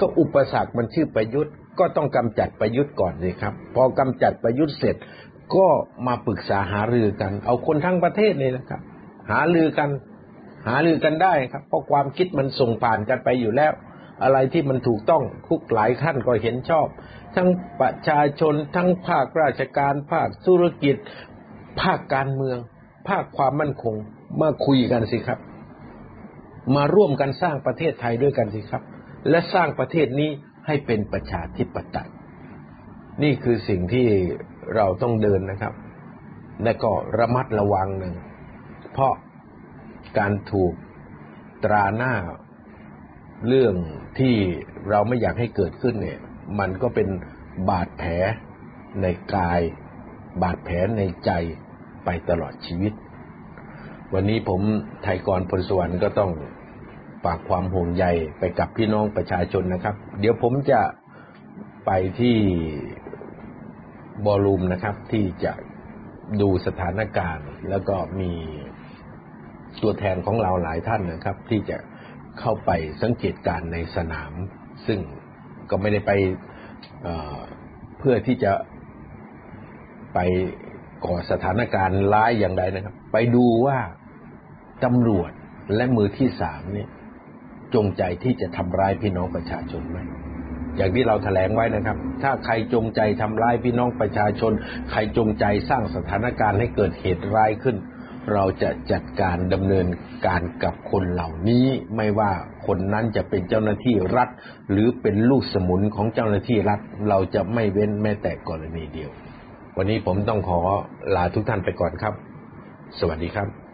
ก็อุปสรรคมันชื่อประยุทธ์ก็ต้องกำจัดประยุทธ์ก่อนเลยครับ พอกำจัดประยุทธ์เสร็จก็มาปรึกษาหารือกัน เอาคนทั้งประเทศเลยนะครับ หารือกัน หารือกันได้ครับ เพราะความคิดมันส่งผ่านกันไปอยู่แล้ว อะไรที่มันถูกต้องทุกหลายขั้นก็เห็นชอบ ทั้งประชาชนทั้งภาคราชการ ภาคธุรกิจ ภาคการเมือง ภาคความมั่นคงมาคุยกันสิครับ มาร่วมกันสร้างประเทศไทยด้วยกันสิครับ และสร้างประเทศนี้ให้เป็นประชาธิปไตย นี่คือสิ่งที่เราต้องเดินนะครับ และก็ระมัดระวังหนึ่ง เพราะการถูกตราหน้าเรื่องที่เราไม่อยากให้เกิดขึ้นเนี่ย มันก็เป็นบาดแผลในกาย บาดแผลในใจไปตลอดชีวิต วันนี้ผมไทยกรพลสวรรค์ก็ต้องากความห่วงใยไปกับพี่น้องประชาชนนะครับ เดี๋ยวผมจะไปที่บอลลูมนะครับ ที่จะดูสถานการณ์ แล้วก็มีตัวแทนของเราหลายท่านนะครับ ที่จะเข้าไปสังเกตการในสนาม ซึ่งก็ไม่ได้ไปเเพื่อที่จะไปก่อสถานการณ์ร้ายอย่างใดนะครับ ไปดูว่าตำรวจและมือที่สามเนี่ย จงใจที่จะทำร้ายพี่น้องประชาชนไหมอย่างที่เราแถลงไว้นะครับ ถ้าใครจงใจทำร้ายพี่น้องประชาชน ใครจงใจสร้างสถานการณ์ให้เกิดเหตุร้ายขึ้น เราจะจัดการดำเนินการกับคนเหล่านี้ ไม่ว่าคนนั้นจะเป็นเจ้าหน้าที่รัฐ หรือเป็นลูกสมุนของเจ้าหน้าที่รัฐ เราจะไม่เว้นแม้แต่กรณีเดียว วันนี้ผมต้องขอลาทุกท่านไปก่อนครับ สวัสดีครับ